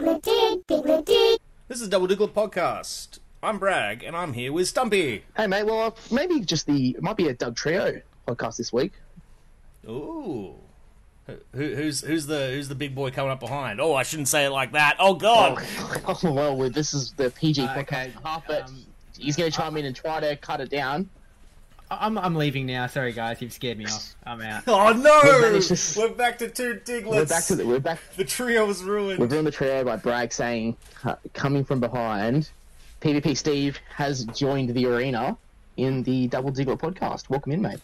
Diglett Diglett This is Double Diglett Podcast. I'm Bragg, and I'm here with Stumpy. Hey mate, well uh, maybe just the it might be a Dugtrio podcast this week. Ooh. Who, who's who's the who's the big boy coming up behind? Oh, I shouldn't say it like that. Oh God! Oh, well, well, this is the PG Uh, podcast okay, and half, but um, he's going to chime in and try to cut it down. I'm I'm leaving now. Sorry guys, you've scared me off. I'm out. Oh no! We've managed to- We're back to two Digletts. We're back to the we're back. the trio was ruined. We're doing the trio by Bragg saying, uh, coming from behind, PvP Steve has joined the arena in the Double Diglett podcast. Welcome in, mate.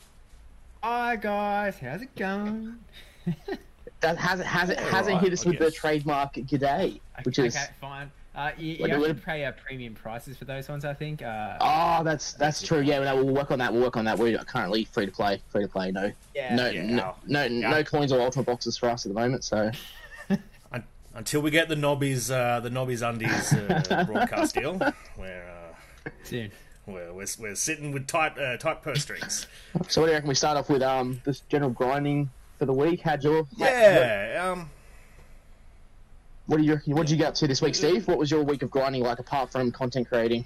Hi guys, how's it going? That hasn't hasn't hasn't right, hit us I with the guess. trademark g'day, which is okay, fine. Uh, you, you What- have to pay uh, premium prices for those ones, I think. Uh, oh, that's that's true. Yeah, no, we'll work on that. We'll work on that. We're currently free to play, free to play. No, yeah. no, Yeah. no, no, Yeah. no coins or ultimate boxes for us at the moment. So Until we get the Nobbies, uh, the Nobbies Undies uh, broadcast deal, where uh, Soon. we're, we're we're sitting with tight uh, tight purse strings. So what do you reckon we start off with um this general grinding for the week? How'd your Yeah. Um. What do you? What did you get up to this week, Steve? What was your week of grinding like apart from content creating?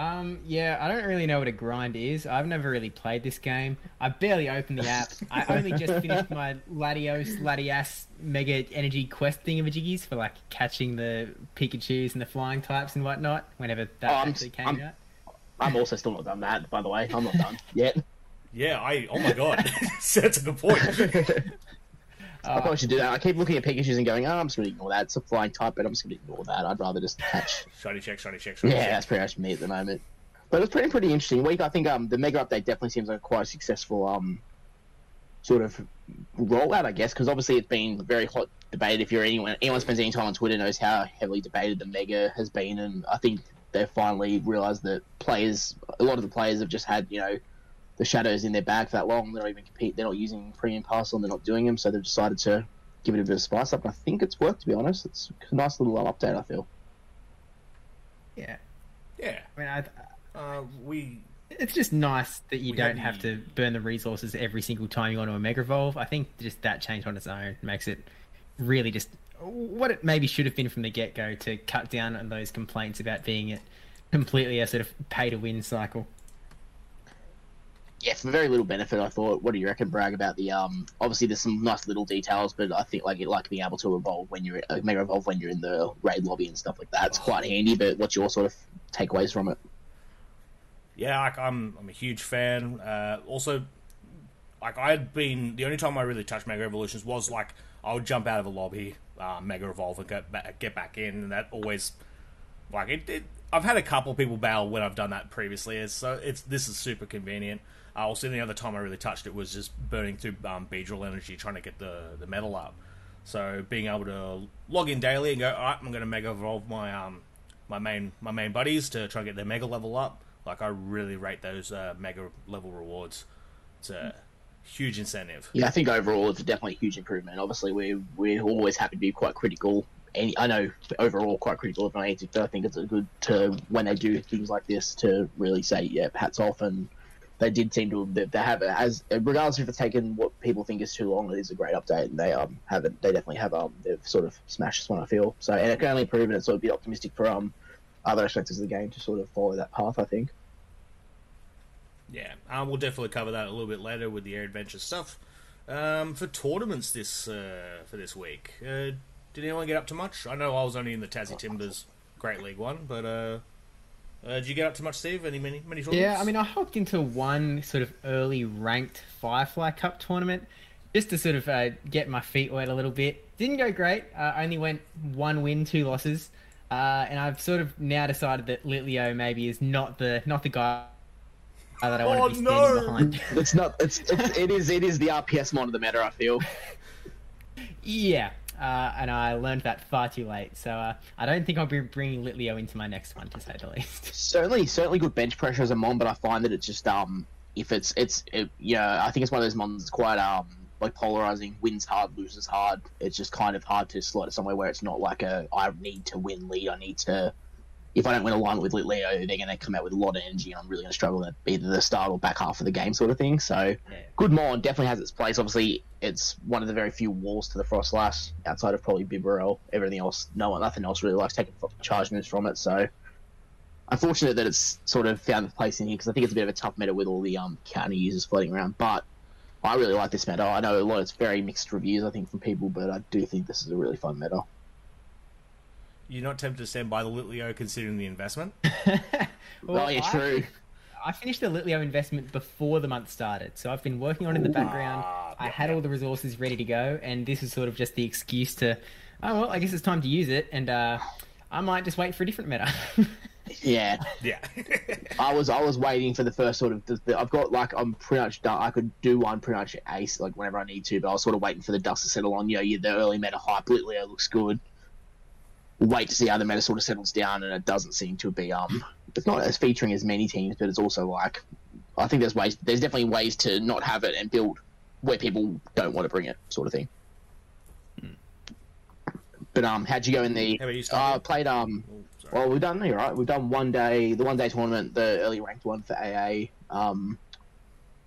Um, yeah, I don't really know what a grind is. I've never really played this game. I barely opened the app. I only just finished my Latios, Latias Mega Energy Quest thingamajiggies for like catching the Pikachu's and the flying types and whatnot. Whenever that Oh, I'm- actually came I'm- out. I'm also still not done that, by the way. I'm not done yet. Yeah. I. Oh my God. That's a good point. I probably should do that. I keep looking at Pikachu's and going, oh, I'm just going to ignore that. It's a flying type, but I'm just going to ignore that. I'd rather just catch. Shiny check. Shiny check. Shiny yeah, check. that's pretty much me at the moment. But it's pretty pretty interesting week. I think um the mega update definitely seems like quite a successful um sort of rollout, I guess, because obviously it's been very hot debated. If you're anyone anyone spends any time on Twitter knows how heavily debated the mega has been, and I think they've finally realised that players, a lot of the players have just had you know the shadows in their bag for that long. They're not even compete. They're not using premium parcel. and They're not doing them, so they've decided to give it a bit of spice up. And I think it's worked. To be honest, it's a nice little update. I feel. Yeah. Yeah. I mean, I, Uh, we. it's just nice that you don't have the- to burn the resources every single time you want to a Mega Evolve. I think just that change on its own makes it really just what it maybe should have been from the get go to cut down on those complaints about being it completely a sort of pay to win cycle. Yeah, for very little benefit, I thought. What do you reckon, Bragg, about the um? Obviously, there's some nice little details, but I think like it like being able to evolve when you're mega evolve when you're in the raid lobby and stuff like that. It's quite handy. But what's your sort of takeaways from it? Yeah, like I'm, I'm a huge fan. Uh, also, like I had been the only time I really touched Mega Evolutions was like I would jump out of a lobby, uh, Mega Evolve, and get back, get back in, and that always like it, it. I've had a couple people bail when I've done that previously, so it's this is super convenient. Uh, also, the other time I really touched it was just burning through um, Beedrill energy trying to get the the metal up. So being able to log in daily and go, all right, I'm going to Mega Evolve my um my main my main buddies to try and get their Mega level up. Like I really rate those uh, Mega level rewards. It's a huge incentive. Yeah, I think overall it's definitely a huge improvement. Obviously, we're we're always happy to be quite critical. And I know overall quite critical of Niantic, but I think it's a good to when they do things like this to really say, yeah, hats off. And they did seem to they, they have as regardless if it's taken what people think is too long, it is a great update, and they um have it. They definitely have um they've sort of smashed this one. I feel so, and it can only improve, and it's sort of be optimistic for um other aspects of the game to sort of follow that path. I think. Yeah, um, we'll definitely cover that a little bit later with the Air Adventure stuff. Um, for tournaments this uh, for this week, uh, did anyone get up to much? I know I was only in the Tassie Timbers Great League one, but uh, did you get up to much, Steve? Any many many tournaments? Yeah, I mean, I hopped into one sort of early ranked Firefly Cup tournament just to sort of uh, get my feet wet a little bit. Didn't go great. Uh, only went one win, two losses, uh, and I've sort of now decided that Litleo maybe is not the not the guy that I want Oh, to be no! standing behind. It's not. It's, it's it is it is the RPS mod of the meta. I feel. yeah. Uh, and I learned that far too late, so uh, I don't think I'll be bringing Litleo into my next one, to say the least. certainly certainly good bench pressure as a mon, but I find that it's just um if it's it's it, yeah I think it's one of those mons that's quite um like polarizing, wins hard, loses hard. It's just kind of hard to slot it somewhere where it's not like a I need to win lead. I need to if I don't win alignment with Leo, they're going to come out with a lot of energy, and I'm really going to struggle at either the start or back half of the game, sort of thing. So, Yeah. good Mon definitely has its place. Obviously, it's one of the very few walls to the Froslass outside of probably Bibarel. Everything else, no one, nothing else really likes taking charge moves from it. So, unfortunate that it's sort of found its place in here because I think it's a bit of a tough meta with all the um, counter users floating around. But I really like this meta. I know a lot. of It's very mixed reviews, I think, from people, but I do think this is a really fun meta. You're not tempted to stand by the Litleo considering the investment? Well, oh yeah, I- true. I finished the Litleo investment before the month started, so I've been working on it in the background. Ah, I had yep. all the resources ready to go, and this is sort of just the excuse to, oh well, I guess it's time to use it, and uh, I might just wait for a different meta. Yeah. Yeah. I was I was waiting for the first sort of the, the, I've got like I'm pretty much done. I could do one pretty much ace like whenever I need to, but I was sort of waiting for the dust to settle on. You know, you the early meta hype. Litleo looks good. Wait to see how the meta sort of settles down, and it doesn't seem to be um. It's not as featuring as many teams, but it's also like I think there's ways. There's definitely ways to not have it and build where people don't want to bring it, sort of thing. But um, how'd you go in the? You, uh, played um. Oh. Well, we've done you're right. We've done one day, the one day tournament, the early ranked one for AA. Um,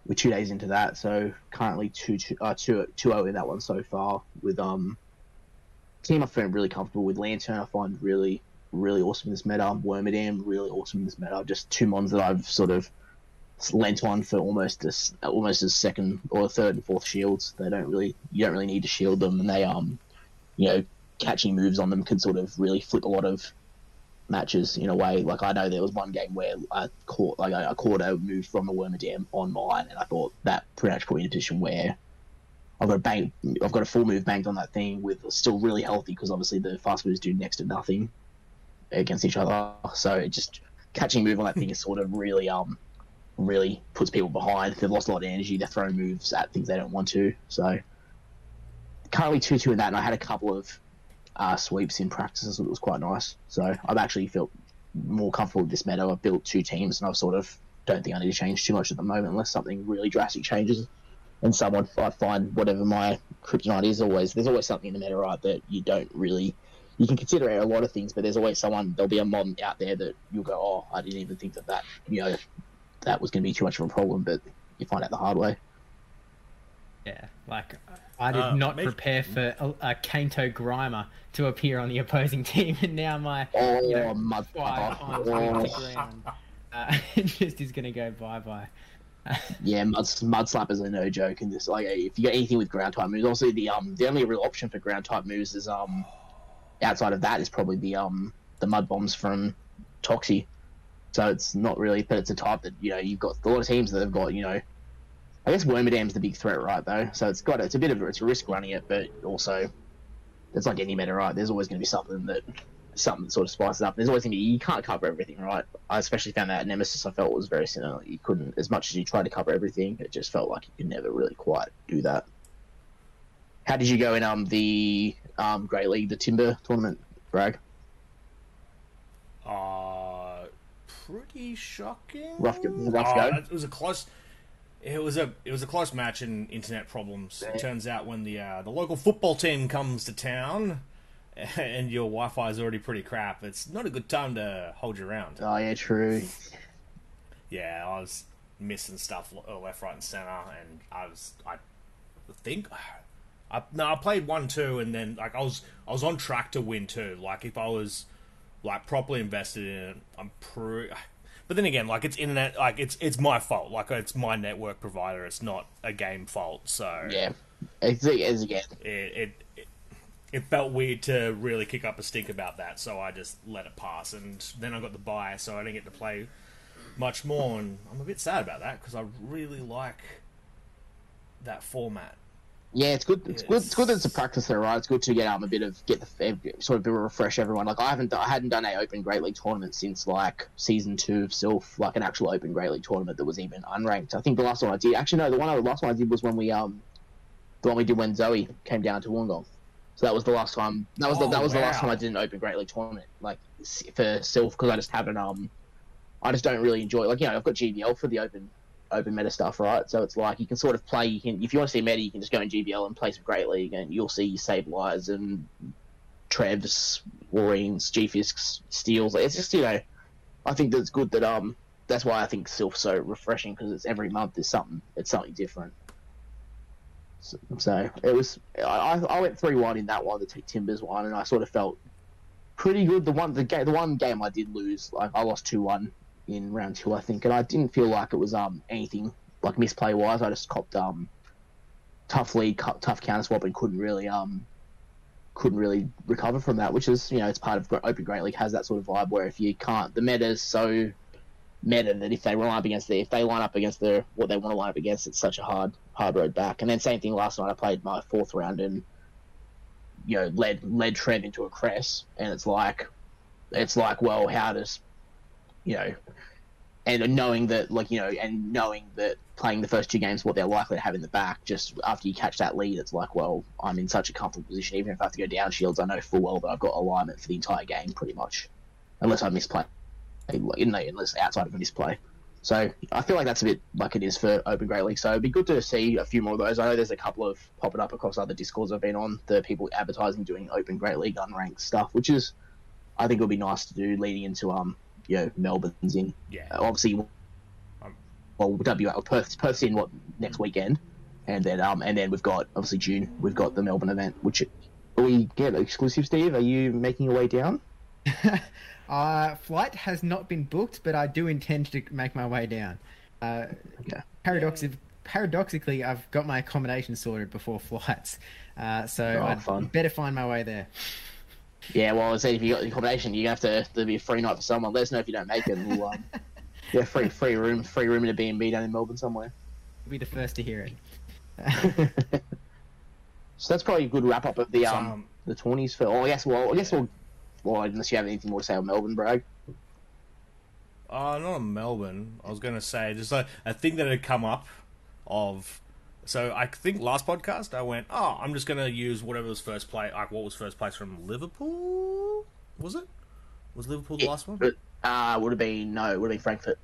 we're two days into that, so currently two two uh, two two zero in that one so far. With um, team I find really comfortable with. Lanturn I find really really awesome in this meta. Wormadam really awesome in this meta. Just two mons that I've sort of lent on for almost as almost as second or third and fourth shields. They don't really you don't really need to shield them, and they um, you know, catching moves on them can sort of really flip a lot of matches in a way. Like I know there was one game where I caught like I, I caught a move from a Wormadam on mine, and I thought that pretty much put me in a position where I've got a bank, I've got a full move banked on that thing with still really healthy because obviously the fast moves do next to nothing against each other. So just catching move on that thing is sort of really um really puts people behind. They've lost a lot of energy. They're throwing moves at things they don't want to. So currently two two in that, and I had a couple of uh, sweeps in practices. so It was quite nice. So I've actually felt more comfortable with this meta. I've built two teams, and I've sort of don't think I need to change too much at the moment unless something really drastic changes. And someone I find whatever my kryptonite is always there's always something in the meta right that you don't really you can consider a lot of things, but there's always someone there'll be a mod out there that you'll go, oh, I didn't even think that that you know that was going to be too much of a problem, but you find out the hard way. yeah, like I did Uh, not make- prepare for a, a Kanto Grimer to appear on the opposing team, and now my Oh, you know, mud five times hit oh. the ground uh, just is gonna go bye bye. Yeah, mud, mud slappers are no joke. And this, like, if you get anything with ground type moves, also the um the only real option for ground type moves is um outside of that is probably the um the mud bombs from Toxie. So it's not really, but it's a type that you know you've got a lot of teams that have got you know. I guess Wormadam's the big threat, right? Though, so it's got it's a bit of a, it's a risk running it, but also it's like any meta, right? There's always going to be something that something that sort of spices up. There's always going to be you can't cover everything, right? I especially found that Nemesis. I felt was very similar. You couldn't as much as you tried to cover everything. It just felt like you could never really quite do that. How did you go in um the um Great League, the Timber tournament, Bragg? Uh, pretty shocking. Rough go- rough Uh. It was a close. It was a it was a close match in internet problems. It turns out when the uh, the local football team comes to town, and your Wi-Fi is already pretty crap, it's not a good time to hold you around. Oh yeah, true. Yeah, I was missing stuff uh, left, right, and center, and I was I think I no I played one two, and then like I was I was on track to win two. Like if I was like properly invested in it, I'm pretty. But then again, like it's internet, like it's it's my fault. Like it's my network provider. It's not a game fault. So Yeah, it's, it's again. it, it it it felt weird to really kick up a stink about that, so I just let it pass. And then I got the buy, so I didn't get to play much more. And I'm a bit sad about that because I really like that format. Yeah, it's good. It's good. It's good that it's a practice there, right? It's good to get um a bit of get the sort of refresh everyone. Like I haven't, I hadn't done a Open Great League tournament since like season two of Silph, like an actual Open Great League tournament that was even unranked. I think the last one I did, actually no, the one I, the last one I did was when we um, the one we did when Zoe came down to Wollongong. So that was the last time. That was the, Oh, that was the last time I did an Open Great League tournament, like for Silph, because I just haven't um, I just don't really enjoy. Like you know, I've got GBL for the Open open meta stuff, right? So it's like you can sort of play. You can if you want to see meta, you can just go in GBL and play some Great League, and you'll see Sableyes and Trevs, Walreins, G Fisks, Steels. It's just you know, I think that's good that um that's why I think Silph's so refreshing because it's every month is something it's something different. So, it was I, I went three one in that one, the Timbers one, and I sort of felt pretty good. The one the game the one game I did lose, like I lost two one in round two, I think, and I didn't feel like it was um anything like misplay wise. I just copped um tough lead, tough counter swap, and couldn't really um couldn't really recover from that. Which is you know it's part of Open Great League has that sort of vibe where if you can't, the meta is so meta that if they line up against the if they line up against the what they want to line up against, it's such a hard hard road back. And then same thing last night. I played my fourth round and you know led led Trev into a cress, and it's like it's like well, how does you know, and knowing that like you know, and knowing that playing the first two games, what they're likely to have in the back, just after you catch that lead, it's like well, I'm in such a comfortable position. Even if I have to go down shields, I know full well that I've got alignment for the entire game, pretty much, unless I misplay, know, unless outside of a misplay. So I feel like that's a bit like it is for Open Great League. So it'd be good to see a few more of those. I know there's a couple of popping up across other discords I've been on. The people advertising doing Open Great League unranked stuff, which is I think it would be nice to do leading into um you know Melbourne's in. Yeah. Uh, obviously, Um, well WA Perth Perth's in what next weekend, and then um and then we've got obviously June we've got the Melbourne event, which we get exclusive. Steve, are you making your way down? uh, flight has not been booked, but I do intend to make my way down. Uh, Okay. paradoxi- paradoxically, I've got my accommodation sorted before flights, uh, so Oh, I'd fun. better find my way there. Yeah, well, I said if you got the accommodation, you have to there'll be a free night for someone. Let us know if you don't make it. and We'll um, yeah, free free room, free room in a B and B down in Melbourne somewhere. You'll be the first to hear it. so that's probably a good wrap up of the um Um, the twenties for. Oh, I guess. Well, I guess we'll. Well, unless you have anything more to say on Melbourne, Bragg. Uh, not in Melbourne. I was going to say just a, a thing that had come up of. So I think last podcast I went, oh, I'm just going to use whatever was first place. Like what was first place from Liverpool? Was it? Was Liverpool the last one? But uh, would have been no, would have been Frankfurt.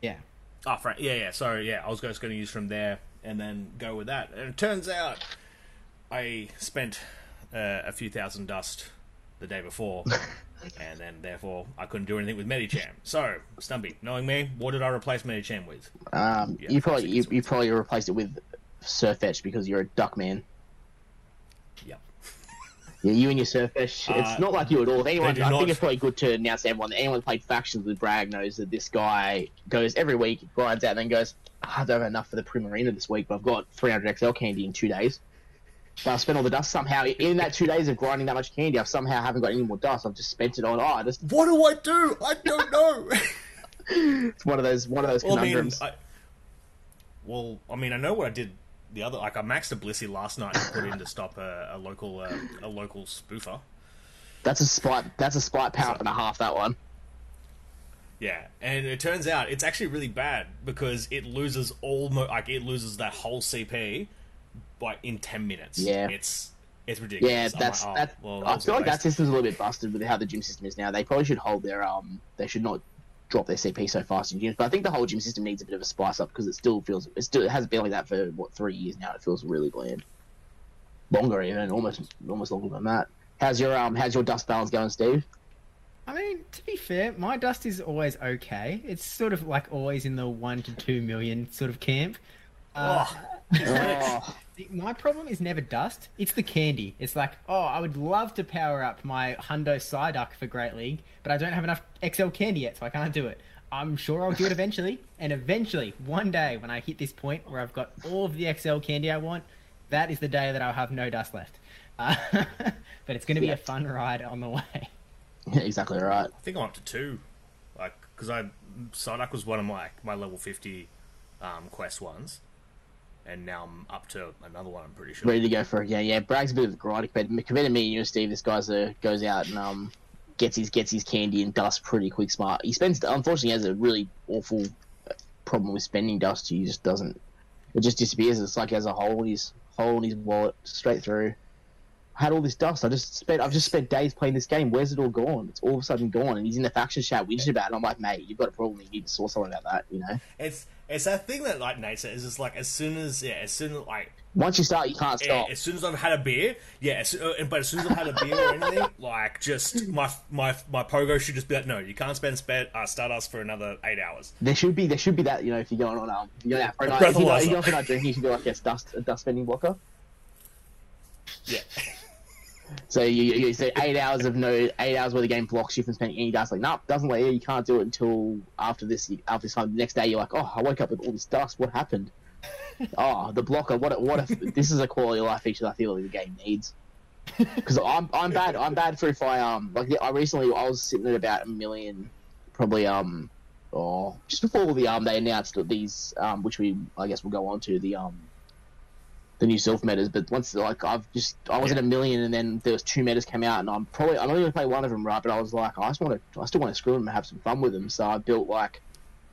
Yeah. Oh, Frank. Yeah, yeah. Sorry. Yeah, I was just going to use from there and then go with that. And it turns out I spent uh, a few thousand dust the day before, and then therefore I couldn't do anything with Medicham. So, Stumpy, knowing me, what did I replace Medicham with? Um, Yeah, you probably you, you probably replaced it with Sirfetch because you're a duck man. Yep. Yeah, you and your Sirfetch. Uh, It's not like you at all. If anyone, I not- think it's probably good to announce to everyone that anyone who's played factions with Bragg knows that this guy goes every week, grinds out, and then goes, "Ah, I don't have enough for the Primarina this week, but I've got 300 XL candy in two days. But I've spent all the dust somehow. In that two days of grinding that much candy, I've somehow haven't got any more dust. I've just spent it on. Oh, I just What do I do? I don't know. it's one of those one of those well, I mean, conundrums. I, well, I mean, I know what I did the other. Like, I maxed a blissy last night and put in to stop a, a local uh, a local spoofer. That's a spite. That's a spite power up and a half. That one. Yeah, and it turns out it's actually really bad because it loses almost like it loses that whole CP like in ten minutes. Yeah. it's it's ridiculous. Yeah, that's like, oh, that. well, I feel a like that system's a little bit busted with how the gym system is now. They probably should hold their um. They should not drop their CP so fast in gyms. But I think the whole gym system needs a bit of a spice up because it still feels it still it hasn't been like that for what three years now. It feels really bland. Longer even, almost almost longer than that. How's your um? How's your dust balance going, Steve? I mean, to be fair, my dust is always okay. It's sort of like always in the one to two million sort of camp. Uh, Oh, My problem is never dust. It's the candy. It's like, oh, I would love to power up my Hundo Psyduck for Great League, but I don't have enough XL candy yet, so I can't do it. I'm sure I'll do it eventually, and eventually, one day, when I hit this point where I've got all of the XL candy I want, that is the day that I'll have no dust left. Uh, but it's going to be Yeah. a fun ride on the way. yeah, exactly right. I think I'm up to two, like because I Psyduck was one of my my level fifty um, quest ones, and now I'm up to another one. I'm pretty sure. Ready to go for it. Yeah, yeah. Bragg's a bit of a grind compared, compared to me and you, Steve. This guy's a goes out and um gets his gets his candy and dust pretty quick. Smart. He spends. Unfortunately, he has a really awful problem with spending dust. He just doesn't. It just disappears. It's like he has a hole in his hole in his wallet straight through. I had all this dust. I just spent. I've just spent days playing this game. Where's it all gone? It's all of a sudden gone. And he's in the faction chat whinging about it. I'm like, mate, you've got a problem. You need to sort something about that. You know. It's It's that thing that like Nate said is just like as soon as yeah, as soon as like Once you start, you can't yeah, stop. as soon as I've had a beer, yeah, as, uh, but as soon as I've had a beer or anything, like just my my my pogo should just be like, no, you can't spend spare uh, Stardust for another eight hours. There should be there should be that you know if you're going on um you're going out for a night if you're, if you're going for a night drinking you should do like a dust a dust spending blocker. Yeah, So you, you, say eight hours of no eight hours where the game blocks you from spending any dust. Like, nope, doesn't let you. You can't do it until after this. After this time, the next day you're like, oh, I woke up with all this dust. What happened? oh, the blocker. What? a- What? A, this is a quality of life feature that I feel like the game needs. Because I'm I'm bad. I'm bad for if I um like I recently I was sitting at about a million, probably um, oh just before the um they announced that these um which we I guess we'll go on to the um the new Silph metas, but once like I've just I was at a million and then there was two metas came out and I'm probably I'm only gonna play one of them right, but I was like I just want to I still want to screw them and have some fun with them, so I built like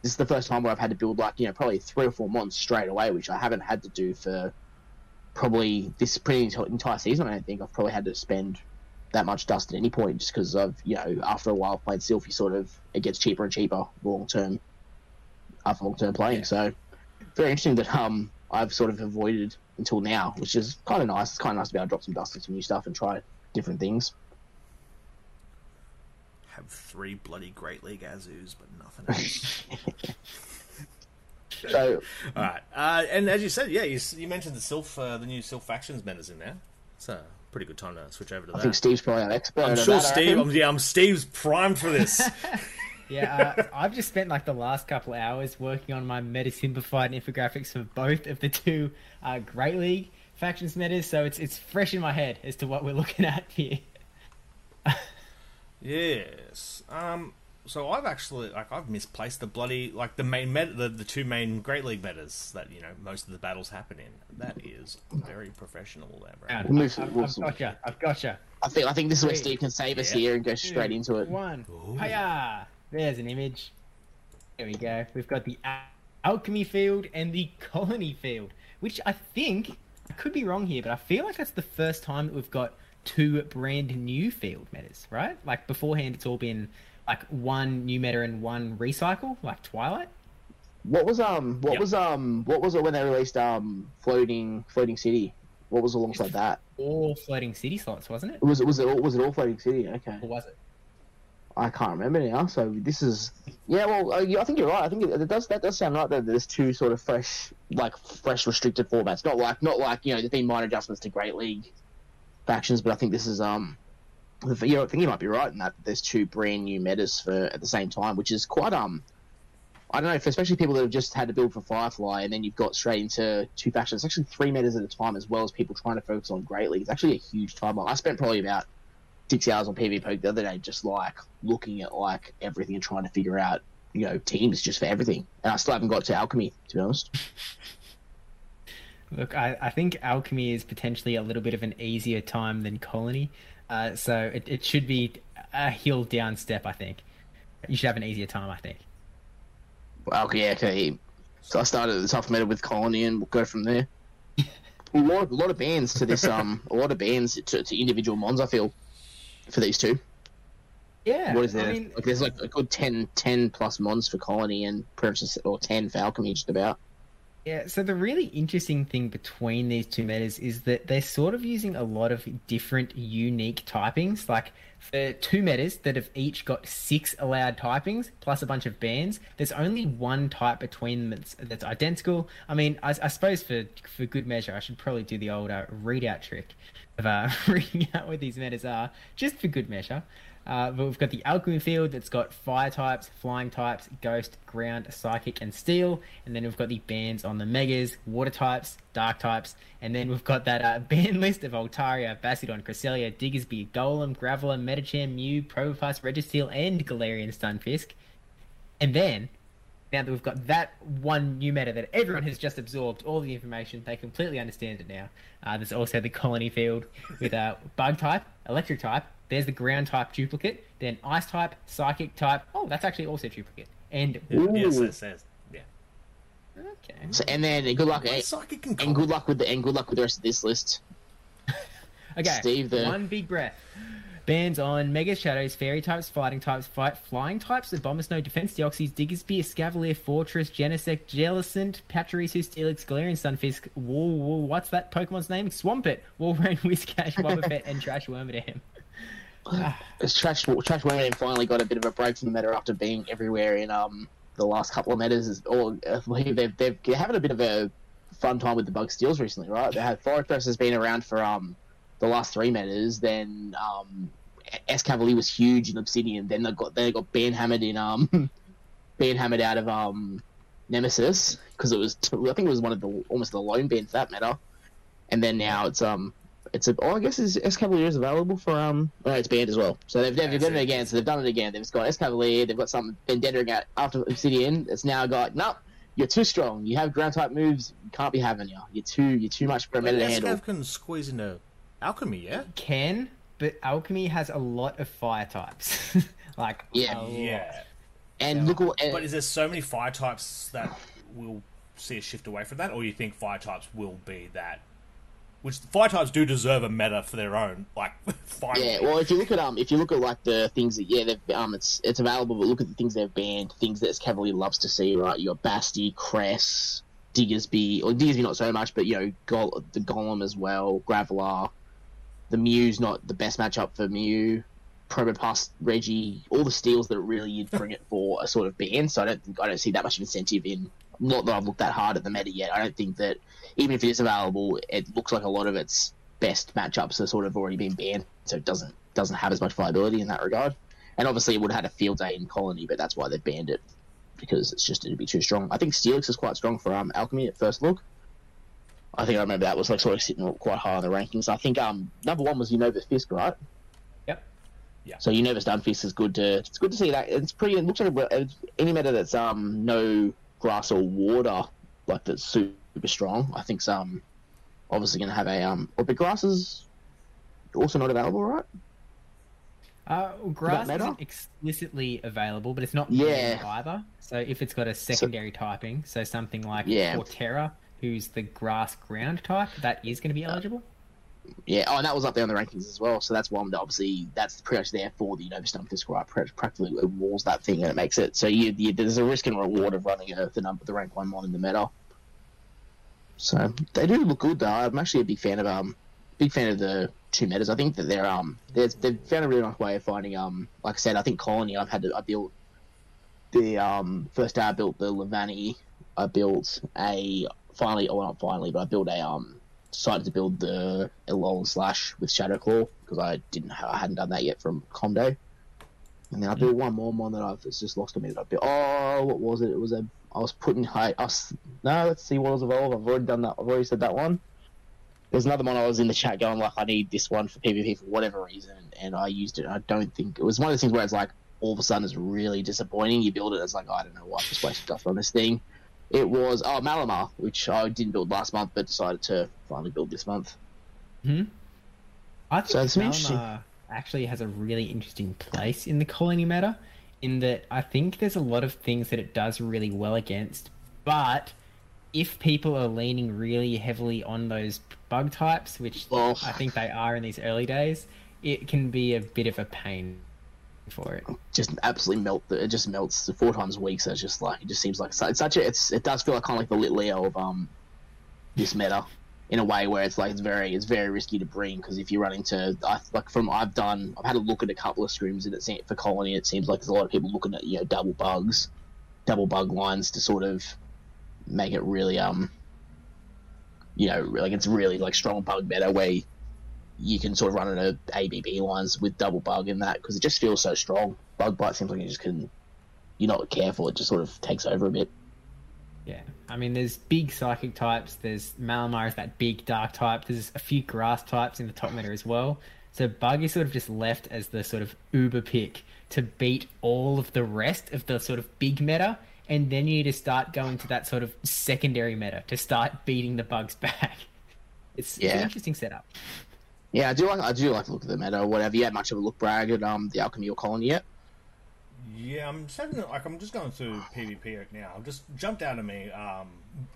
this is the first time where I've had to build like you know probably three or four months straight away, which I haven't had to do for probably this pretty entire season. I don't think I've probably had to spend that much dust at any point just because of you know after a while I've played Silph, you sort of it gets cheaper and cheaper long term after long term playing. Yeah. So very interesting that um I've sort of avoided until now, which is kind of nice. It's kind of nice to be able to drop some dust on some new stuff and try different things. have three bloody Great League Azus, but nothing else. So All right, uh, and as you said, yeah, you, you mentioned the Silph, uh, the new Silph factions metas in there. It's a pretty good time to switch over to that. I think Steve's probably an expert. I'm sure that, Steve. I'm, yeah, I'm Steve's primed for this. Yeah, uh, I've just spent like the last couple of hours working on my meta simplified infographics for both of the two uh, Great League factions metas, so it's it's fresh in my head as to what we're looking at here. yes. Um. So I've actually like I've misplaced the bloody like the main meta, the, the two main Great League metas that you know most of the battles happen in. That is very professional there, bro. I've, We'll I've, we'll- I've gotcha. I've gotcha. I think I think this is where Steve can save us Yeah. here and go straight into it. One. Ooh. Hiya! There's an image. There we go. We've got the Alchemy Field and the Colony Field, which I think I could be wrong here, but I feel like that's the first time that we've got two brand new field metas, right? Like beforehand, it's all been like one new meta and one recycle, like Twilight. What was um what Yep. was um what was it when they released um floating floating city? What was alongside that? All floating city slots, wasn't it? Was it was it all was it all floating city? Okay, Or was it? I can't remember now. So this is yeah. Well, uh, I think you're right. I think it, it does that does sound right. That there's two sort of fresh like fresh restricted formats. Not like not like you know there's been minor adjustments to Great League factions, but I think this is um. You know, I think you might be right in that there's two brand new metas for at the same time, which is quite um. I don't know, for especially people that have just had to build for Firefly, and then you've got straight into two factions. It's actually three metas at a time, as well as people trying to focus on Great League. It's actually a huge time. I spent probably about six hours on PvP the other day, just like looking at like everything and trying to figure out, you know, teams just for everything. And I still haven't got to Alchemy, to be honest. Look, I, I think Alchemy is potentially a little bit of an easier time than Colony. Uh, so it, it should be a hill down step, I think. You should have an easier time, I think. Well, okay, yeah, okay. So I started the tough meta with Colony, and we'll go from there. a lot, of, a lot of bands to this, um, a lot of bands to, to individual mons. I feel for these two. Yeah. What is there? I mean, like, there's like a good 10, 10 plus mons for Colony, and princess or ten for Alchemy, just about. Yeah, so the really interesting thing between these two metas is that they're sort of using a lot of different unique typings. Like for two metas that have each got six allowed typings plus a bunch of bands, there's only one type between them that's, that's identical. I mean, I, I suppose for for good measure, I should probably do the old uh, readout trick of uh, reading out what these metas are, just for good measure. Uh, but we've got the alchemy field that's got fire types, flying types, ghost, ground, psychic, and steel. And then we've got the bands on the megas, water types, dark types. And then we've got that uh, band list of Altaria, Bastiodon, Cresselia, Diggersby, Golem, Graveler, Medicham, Mew, Probopass, Registeel, and Galarian Stunfisk. And then, now that we've got that one new meta that everyone has just absorbed all the information, they completely understand it now. Uh, there's also the colony field with a uh, bug type, electric type. There's the ground type duplicate, then ice type, psychic type. Oh, that's actually also a duplicate. And Ooh. Yes, yes, yes. Yeah. okay, So, and then good luck, eh, Psychic and and good luck with the and good luck with the rest of this list. okay. Steve, the- one big breath. Bans on Mega Shadows, Fairy types, Fighting types, fight Flying types, Abomasnow, Defense, Deoxys, Diggersby, Escavalier, Forretress, Genesect, Jellicent, Pachirisu, Steelix, Galarian, Stunfisk, whoa, whoa, what's that Pokemon's name? Swampert, Walrein, Whiscash, Wobbuffet, and Trash Wormadam. It's Trash Trash Wormadam finally got a bit of a break from the meta after being everywhere in um the last couple of metas. Or uh, they've they're having a bit of a fun time with the bug steals recently, right? They had Forretress has been around for um the last three metas. Then um Escavalier was huge in Obsidian. Then they got they got banhammered in um banhammered out of um Nemesis because it was t- I think it was one of the almost the lone ban for that meta. And then now it's um it's a oh I guess is Escavalier is available for um no it's banned as well. So they've, they've, Yeah, done it again. So they've done it again. They've got Escavalier. They've got some Vendetta out after Obsidian. It's now got nope. You're too strong. You have ground type moves. You can't be having you. You're too you're too much for a meta to handle. Escav can squeeze into alchemy, yeah. Can, but Alchemy has a lot of fire types. like, Yeah. a lot. Yeah. And look what and, But is there so many fire types that will see a shift away from that, or you think fire types will be that? Which fire types do deserve a meta for their own, like finally. Yeah, well, if you look at um, if you look at like the things that yeah, they've um, it's it's available, but look at the things they've banned, things that Cavalier loves to see, right? Your Basti, Cress, Diggersby, or Diggersby not so much, but you know, the Golem as well, Graveler, the Mew's not the best matchup for Mew, Probopass, Reggie, all the steals that really you'd bring it for are sort of banned. So I don't think I don't see that much of incentive in. Not that I've looked that hard at the meta yet. I don't think that even if it is available, it looks like a lot of its best matchups are sort of already been banned, so it doesn't doesn't have as much viability in that regard. And obviously, it would have had a field day in Colony, but that's why they banned it because it's just it'd be too strong. I think Steelix is quite strong for um, Alchemy at first look. I think I remember that was like sort of sitting quite high on the rankings. I think um number one was Unova Fisk, right? Yep. Yeah. So Unova Stunfisk is good to it's good to see that it's pretty. It looks like a- any meta that's um no grass or water like that's super strong. I think some obviously going to have a um or but grass is also not available, right? Uh, well, grass isn't explicitly available, but it's not Yeah. either. So if it's got a secondary typing, so something like Yeah. Torterra, who's the grass ground type, that is going to be eligible. Yeah, oh, and that was up there on the rankings as well. So that's one that obviously that's pretty much there for the Unova Stunfisk, right? Pra- Practically it walls that thing and it makes it so you, you there's a risk and reward of running a, the number the rank one mon in the meta. So they do look good though. I'm actually a big fan of um big fan of the two metas. I think that they're um there's they've found a really nice way of finding um like I said I think Colony I've had to I built the um first day I built the Levani I built a finally oh not finally but I built a um decided to build the Elol slash with Shadow Claw because I didn't I hadn't done that yet from Comdo. And then I built one more one that I've it's just lost on me that I built. Oh, what was it? It was a I was putting high. I was, no, let's see what was evolved. I've already done that. I've already said that one. There's another one I was in the chat going like I need this one for PvP for whatever reason, and I used it. I don't think it was one of those things where it's like all of a sudden it's really disappointing. You build it, it's like I don't know why I just wasted stuff on this thing. It was oh Malamar, which I didn't build last month, but decided to finally build this month. Hmm? I think So. Malamar actually has a really interesting place in the colony meta, in that I think there's a lot of things that it does really well against, but if people are leaning really heavily on those bug types, which Oh. I think they are in these early days, it can be a bit of a pain for it. just absolutely melt. The, it just melts four times a week. So it's just like it just seems like it's such a. It's it does feel like kind of like the Litleo of um this meta in a way where it's like it's very it's very risky to bring because if you run into I, like from I've done I've had a look at a couple of scrims and it seems for colony it seems like there's a lot of people looking at you know double bugs, double bug lines to sort of make it really um you know like it's really like strong bug meta where you can sort of run into ABB lines with double bug in that because it just feels so strong. Bug bite seems like you just can, you're not careful, it just sort of takes over a bit. Yeah, I mean, there's big psychic types. There's Malamar is that big dark type. There's a few grass types in the top meta as well. So Bug is sort of just left as the sort of uber pick to beat all of the rest of the sort of big meta, and then you need to start going to that sort of secondary meta to start beating the bugs back. It's, it's an interesting setup. Yeah, I do like I do like look at the meta or whatever. You had much of a look, brag at um the alchemy or colony yet? Yeah, I'm just having like I'm just going through PvP right now. I've just jumped out of me. Um,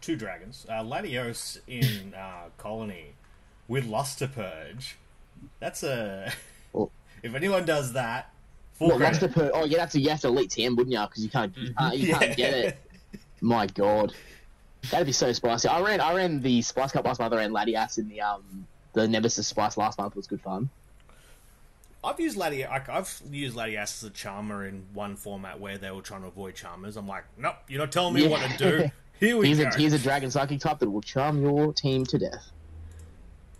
two dragons, uh, Latios in uh, Colony with Luster Purge. That's a Well- if anyone does that, What, lost credit. oh, yeah, that's a, you have to elite ten, wouldn't you? Because you can't, you can't, you can't get it. My God, that'd be so spicy. I ran, I ran the Spice Cup last month. I ran Latias in the um the Nemesis Spice last month. Was good fun. I've used Latias. Like, I've used Latias as a charmer in one format where they were trying to avoid charmers. I'm like, nope, you're not telling me what to do. Here we He's go. a he's a dragon psychic type that will charm your team to death.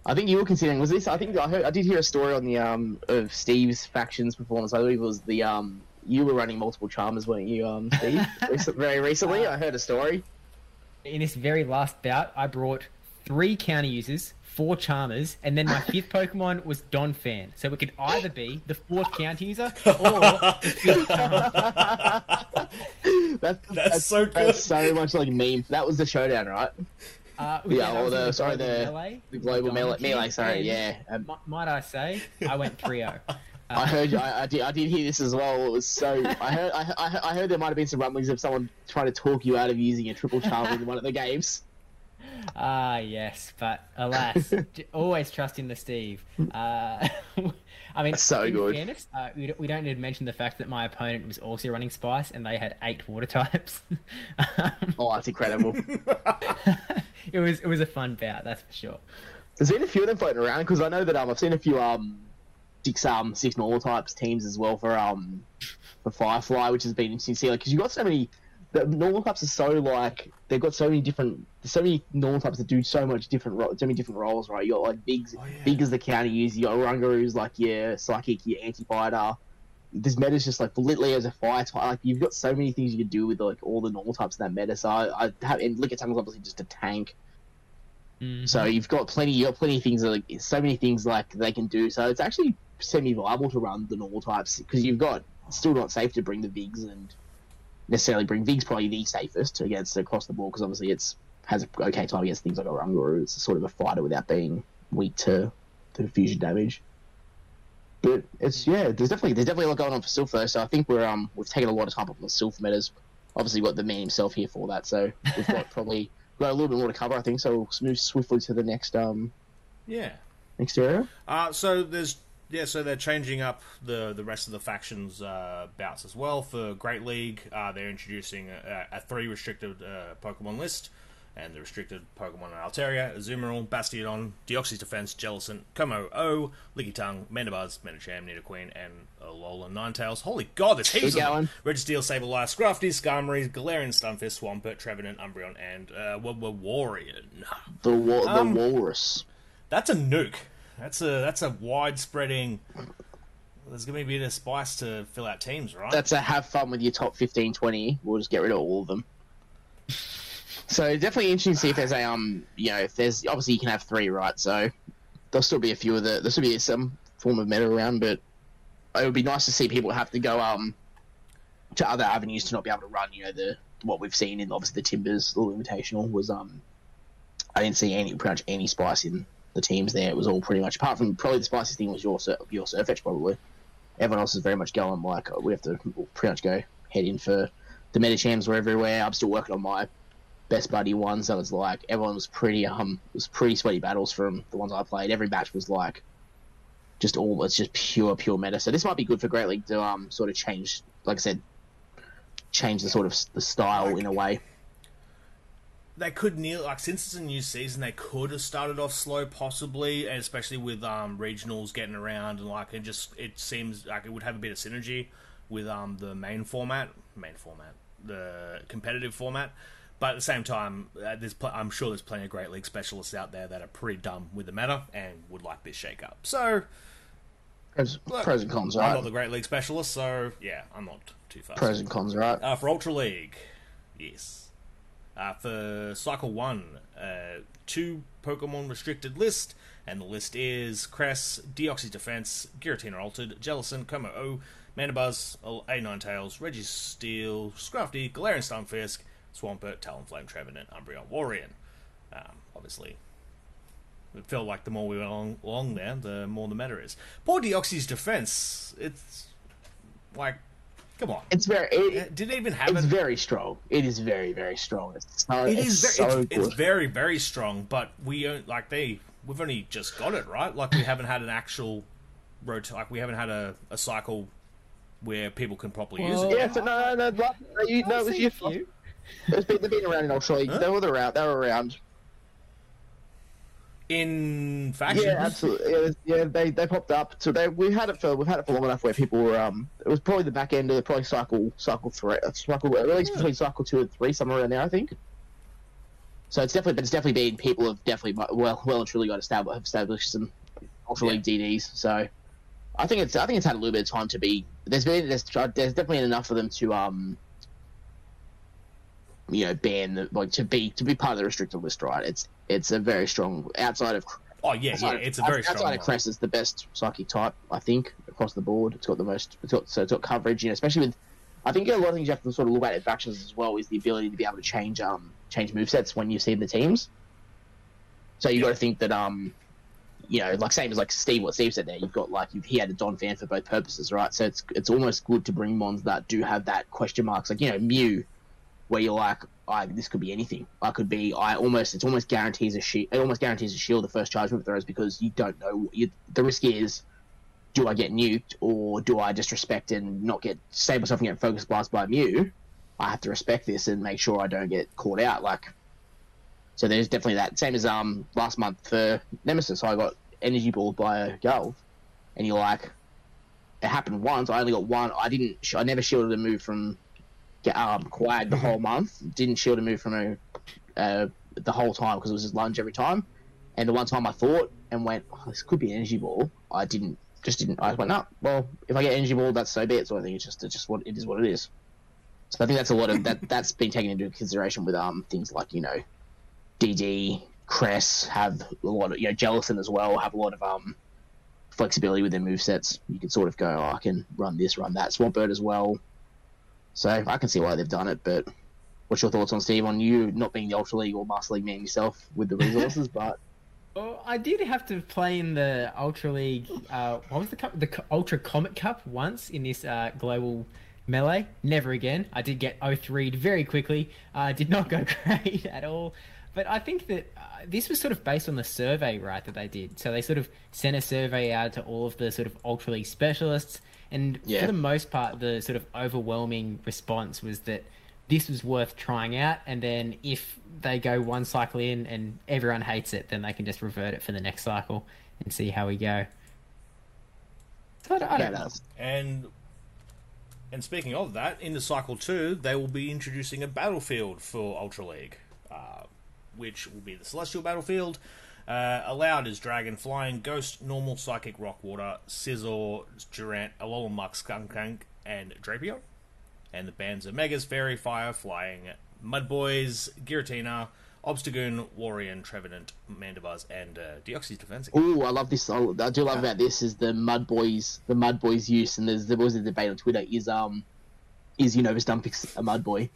I think you were considering was this? I think I heard I did hear a story on the um of Steve's factions performance. I believe it was the um you were running multiple charmers, weren't you, um Steve? Recent- very recently, I heard a story. In this very last bout, I brought three counter users, four charmers, and then my fifth Pokemon was Donphan. So it could either be the fourth Count user or the fifth charmer. That's, That's so good. That's so much like meme. That was the showdown, right? Uh, Yeah, or was the- sorry, the- melee, The global Diamond melee, melee sorry, yeah. Um, mi- might I say, I went trio. I heard, I, I did, I did hear this as well. It was so. I heard, I, I, I heard there might have been some rumblings of someone trying to talk you out of using a triple charm in one of the games. Ah, yes, but alas, always trust in the Steve. Uh, I mean, So good. fairness, uh, we, don't, we don't need to mention the fact that my opponent was also running Spice and they had eight water types. Um, Oh, that's incredible. it was it was a fun bout, that's for sure. There's been a few of them floating around because I know that um, I've seen a few um six um six normal types teams as well for um for Firefly, which has been interesting to see. Like, because you've got so many. The normal types are so like they've got so many different, there's so many normal types that do so much different, ro- so many different roles, right? You got like bigs, Oh, yeah. big as the counter is. You got Orangurus like your psychic, your anti fighter. This meta's just like literally as a fire type. Like you've got so many things you can do with like all the normal types in that meta. So I, I have and Lick Attack is obviously just a tank. Mm. So you've got plenty, you've got plenty of things that like, so many things like they can do. So it's actually semi-viable to run the normal types because you've got still not safe to bring the Vigs and necessarily bring Vigs probably the safest against across the board because obviously it's has a okay time against things like Oranguru. It's sort of a fighter without being weak to to fusion damage. But it's yeah, there's definitely there's definitely a lot going on for Silph though. So I think we're um we've taken a lot of time off the Silph metas. Obviously, we've got the man himself here for that, so we've got probably got a little bit more to cover. I think so. We'll move swiftly to the next um Yeah. next area. Uh, so there's yeah, so they're changing up the the rest of the factions uh, bouts as well for Great League. Uh, they're introducing a, a three restricted uh, Pokemon list, and the restricted Pokemon are Altaria, Azumarill, Bastiodon, Deoxys Defense, Jellicent, Kommo-o, Lickitung, Mandibuzz, Medicham, Nidoqueen, and Alolan Ninetales. Holy God, there's heaps of them. Registeel, Sableye, Scrafty, Skarmory, Galarian, Stunfisk, Swampert, Trevenant, Umbreon, and uh, Walrein. The wa- Um, the walrus. That's a nuke. That's a that's a widespreading. There's going to be a bit of spice to fill out teams, right? That's a have fun with your top 15, 20. We'll just get rid of all of them. So definitely interesting to see if there's a um you know if there's obviously you can have three right so there'll still be a few of the there'll still be some form of meta around but it would be nice to see people have to go um to other avenues to not be able to run you know the what we've seen in obviously the Timbers little invitational was um I didn't see any pretty much any spice in the teams there it was all pretty much apart from probably the spiciest thing was your your Sirfetch probably everyone else is very much going like oh, we have to pretty much go head in for the meta champs were everywhere I'm still working on my best buddy one, so it's like everyone was pretty um it was pretty sweaty battles from the ones I played. Every match was like just all it's just pure pure meta. So this might be good for Great League to um sort of change, like I said, change the sort of the style in a way. They could nearly like since it's a new season, they could have started off slow, possibly, and especially with um, regionals getting around and like it just it seems like it would have a bit of synergy with um the main format, main format, the competitive format. But at the same time, uh, there's pl- I'm sure there's plenty of great league specialists out there that are pretty dumb with the meta and would like this shake up. So Pros, Look, pros and cons, I'm not the great league specialist, so yeah, I'm not too fast. Pros and cons, right? Uh, for Ultra League, yes. Uh, for Cycle 1, uh, two Pokemon restricted list, and the list is Cress, Deoxys Defense, Giratina Altered, Jellicent, Kommo-o, Mandibuzz, A9 Tails, Registeel, Scrafty, Galarian Stunfisk, Swampert, Talonflame, Trevenant, Umbreon, Walrein. Um, obviously, it felt like the more we went along, along there, the more the meta is. Poor Deoxys Defense, it's like, come on. It's very it, uh, Did it even have it's a very strong. It is very very strong. It's so, It it's very, so it's, good. it's very very strong, but we don't like they we've only just got it right. Like we haven't had an actual rot- like we haven't had a, a cycle where people can properly use it. Yeah, so no, no, no, no, you, no, It was you. It's been, they've been around in Australia. League. Huh? They were around. They were around. In faction, Yeah, absolutely. Yeah, yeah, they, they popped up. So they we've had it for we've had it for long enough where people were um it was probably the back end of the probably cycle cycle three uh, cycle at least between cycle two and three somewhere around there I think. So it's definitely but it's definitely been people have definitely well well and truly got established have established some ultra league DDs. So I think it's I think it's had a little bit of time to be. There's been there's there's definitely enough for them to um you know ban the like to be to be part of the restricted list right. It's it's a very strong outside of oh yeah, yeah, outside it's a very outside strong of. Cress, it's the best psychic type, I think, across the board. It's got the most, it's got so it's got coverage, you know, especially with. I think a lot of things you have to sort of look at in factions as well is the ability to be able to change um change move sets when you see the teams. So you have got to think that um, you know, like same as like Steve, what Steve said there, you've got like you've, he had a Donphan for both purposes, right? So it's it's almost good to bring mons that do have that question marks, like you know Mew, where you're like, I this could be anything. I could be. I almost. It's almost guarantees a shield. It almost guarantees a shield the first charge move throws because you don't know. You, the risk is, do I get nuked or do I just respect and not get save myself from getting focus blast by Mew? I have to respect this and make sure I don't get caught out. Like, so there's definitely that. Same as um last month for Nemesis, I got energy balled by a girl, and you're like, it happened once. I only got one. I didn't. I never shielded a move from get um quad the whole month. Didn't shield a move from a uh, the whole time because it was his lunge every time. And the one time I thought and went, oh, this could be an energy ball. I didn't. Just didn't. I went, no. Well, if I get energy ball, that's so be it. So I think it's just it's just what it is. What it is. So I think that's a lot of that. That's been taken into consideration with um things like you know, DD, Cress have a lot of you know Jellicent as well have a lot of um flexibility with their movesets. You can sort of go, oh, I can run this, run that. Swampert as well. So I can see why they've done it, but what's your thoughts on Steve on you not being the Ultra League or Master League man yourself with the resources? but Well, I did have to play in the Ultra League. Uh, what was the cup? The Ultra Comet Cup once in this uh, global melee. Never again. I did get 03'd very quickly. Uh, did not go great at all. But I think that uh, this was sort of based on the survey, right, that they did. So they sort of sent a survey out to all of the sort of Ultra League specialists. And Yeah. for the most part, the sort of overwhelming response was that this was worth trying out. And then if they go one cycle in and everyone hates it, then they can just revert it for the next cycle and see how we go. So I don't, I yeah, don't know. And and speaking of that, in the cycle two, they will be introducing a battlefield for Ultra League, uh, which will be the Celestial Battlefield. Uh, allowed is Dragon, Flying, Ghost, Normal, Psychic, Rock, Water, Scizor, Durant, Alolan Skuntank, and Drapion. And the bands are Megas, Fairy, Fire, Flying, Mudboys, Giratina, Obstagoon, Warrior, Trevenant, Mandibuzz, and uh, Deoxys Defense. ooh, I love this. I I do love about this is the Mud Boys, the Mud Boys use, and there's there was a debate on Twitter. Is um, is Unova Stunfisk a Mud Boy?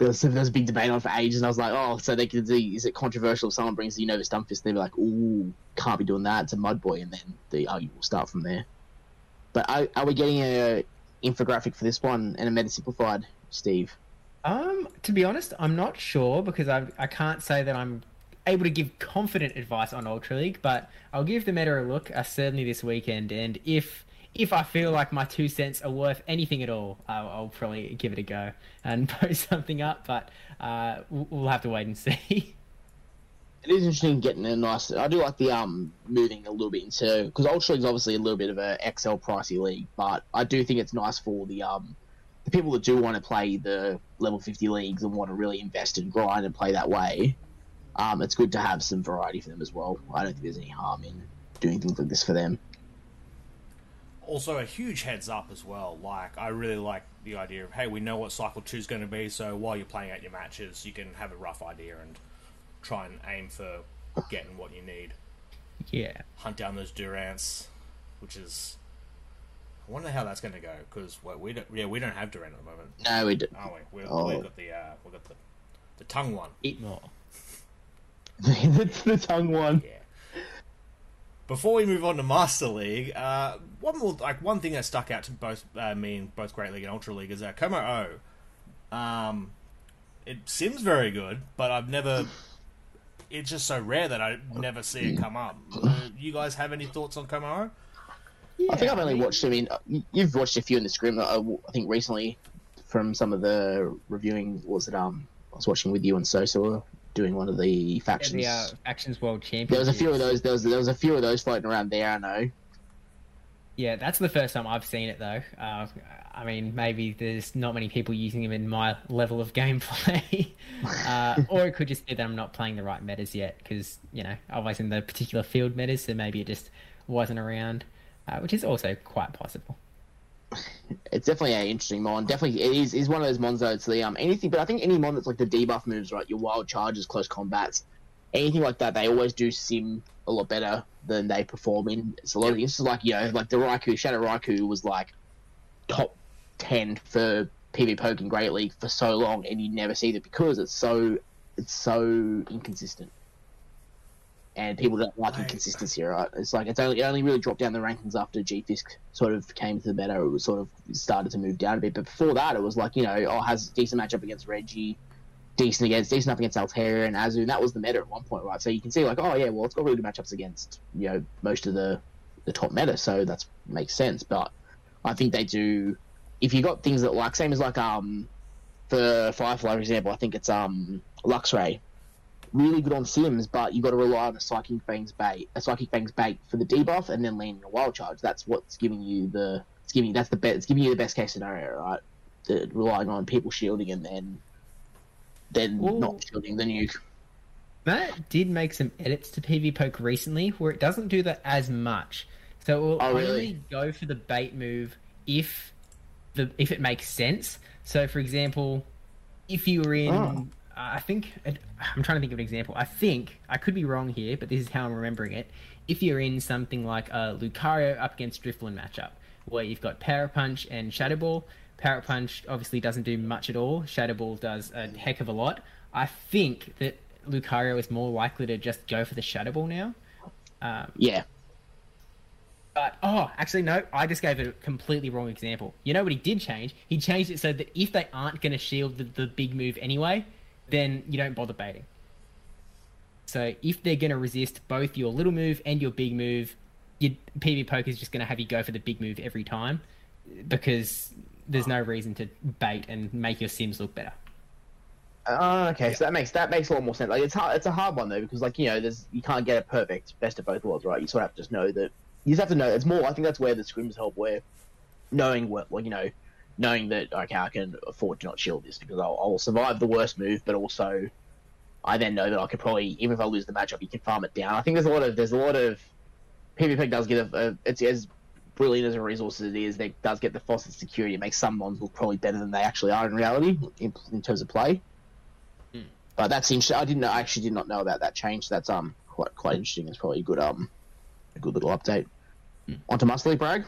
There there a big debate on for ages, and I was like, oh, so they could see, is it controversial if someone brings the Unova Stunfisk? They'd be like, ooh, can't be doing that. It's a Mud Boy, and then the argument will start from there. But are, are we getting a infographic for this one and a meta simplified, Steve? Um, to be honest, I'm not sure because I I can't say that I'm able to give confident advice on Ultra League, but I'll give the meta a look uh, certainly this weekend, and if if I feel like my two cents are worth anything at all, I'll, I'll probably give it a go and post something up. But uh, we'll, have to wait and see. It is interesting getting a nice. I do like the um moving a little bit into because Ultra League's obviously a little bit of a XL pricey league, but I do think it's nice for the um the people that do want to play the level fifty leagues and want to really invest and grind and play that way. Um, it's good to have some variety for them as well. I don't think there's any harm in doing things like this for them. Also a huge heads up as well. Like I really like the idea of hey, we know what cycle two is going to be, so while you're playing out your matches, you can have a rough idea and try and aim for getting what you need. Yeah. Hunt down those Durants, which is. I wonder how that's going to go because we don't. Yeah, we don't have Durant at the moment, No, we don't. are we? we Oh. We've got the uh, we've got the the tongue one. Eat more. it's the tongue one. Yeah. Before we move on to Master League, uh, one more like one thing that stuck out to both uh, me and both Great League and Ultra League is that Kommo-o. Um, it seems very good, but I've never. It's just so rare that I never see it come up. Uh, you guys have any thoughts on Kommo-o? I think Yeah, I've only watched. I mean, uh, you- you've watched a few in the scrim. uh, I think recently from some of the reviewing. Was it um? I was watching with you and Sosa were doing one of the factions. the uh, Factions World Championship. there was a few of those. There was there was a few of those floating around there. I know. Yeah, that's the first time I've seen it though. Uh, I mean, maybe there's not many people using them in my level of gameplay, uh, or it could just be that I'm not playing the right metas yet because you know I was in the particular field metas, so maybe it just wasn't around, uh, which is also quite possible. It's definitely an interesting mon. Definitely, it is is one of those mons though. It's the um anything, but I think any mon that's like the debuff moves, right? Your wild charges, close combats, anything like that, they always do sim a lot better than they perform in. It's a lot. Of, it's just like you know, like the Raikou Shadow Raikou was like top ten for PV Poke in Great League for so long, and you never see that because it's so it's so inconsistent. And people don't like inconsistency, right? It's like it's only it only really dropped down the rankings after G Fisk sort of came to the meta. It was sort of started to move down a bit, but before that, it was like you know, oh, has decent matchup against Reggie, decent against decent up against Altaria and Azu, and that was the meta at one point, right? So you can see like, oh yeah, well, it's got really good matchups against you know most of the the top meta, so that makes sense. But I think they do. If you got things that like same as like um for Firefly, for example, I think it's um Luxray, really good on Sims, but you've got to rely on the Psychic Fangs bait, a Psychic Fangs bait for the debuff, and then landing a Wild Charge. That's what's giving you the it's giving that's the best it's giving you the best case scenario, right? The, relying on people shielding and then then Ooh. not shielding the nuke. Matt did make some edits to PV Poke recently where it doesn't do that as much. So it will Oh, really? only go for the bait move if the if it makes sense. So for example, if you were in Oh. I think I'm trying to think of an example. I think I could be wrong here, but this is how I'm remembering it. If you're in something like a Lucario up against Drifloon matchup, where you've got Power Punch and Shadow Ball, Power Punch obviously doesn't do much at all. Shadow Ball does a heck of a lot. I think that Lucario is more likely to just go for the Shadow Ball now. Um, Yeah, but oh, actually no, I just gave a completely wrong example. You know what he did change? He changed it so that if they aren't going to shield the, the big move anyway, then you don't bother baiting. So if they're going to resist both your little move and your big move, your PV poker is just going to have you go for the big move every time because there's no reason to bait and make your sims look better. Oh, okay, so that makes that makes a lot more sense. Like it's hard, it's a hard one though because like you know, there's you can't get a perfect best of both worlds, right? You sort of have to just know that you just have to know. It's more. I think that's where the scrims help, where knowing what, well, you know, knowing that okay, I can afford to not shield this because I'll, I'll survive the worst move, but also I then know that I could probably even if I lose the matchup, you can farm it down. I think there's a lot of there's a lot of PvP does get a, a it's as brilliant as a resource as it is. It does get the faucet security. It makes some mons look probably better than they actually are in reality in, in terms of play. But that's interesting. I didn't know. I actually did not know about that change. That's um quite quite interesting. It's probably a good um a good little update. On Onto Muscly Brag.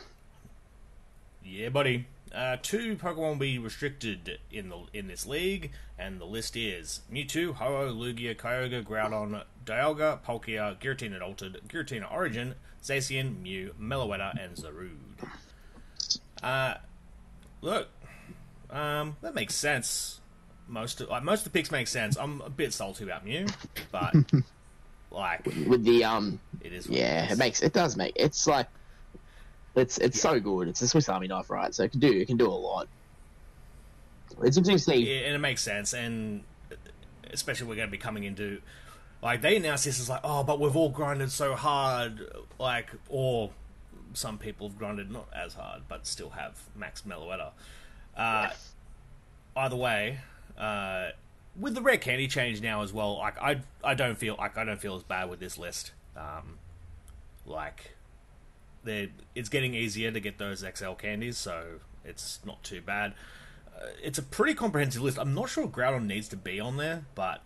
Yeah, buddy. Uh, two Pokemon will be restricted in the in this league, and the list is Mewtwo, Ho-Oh, Lugia, Kyogre, Groudon, Dialga, Palkia, Giratina Altered, Giratina Origin, Zacian, Mew, Meloetta, and Zarude. Uh, look, um, that makes sense. Most of, like most of the picks make sense. I'm a bit salty about Mew, but like with the um it is. what yeah is. it makes it does make it's like it's it's so good. It's a swiss army knife right? So it can do it can do a lot. It's interesting. Yeah, and it makes sense, and especially we're going to be coming into like they announced this as like, oh, but we've all grinded so hard, like, or some people have grinded not as hard, but still have max Meloetta. Uh, either way, uh, with the rare candy change now as well, like I, I don't feel like I don't feel as bad with this list. Um, like, they it's getting easier to get those XL candies, so it's not too bad. Uh, it's a pretty comprehensive list. I'm not sure Groudon needs to be on there, but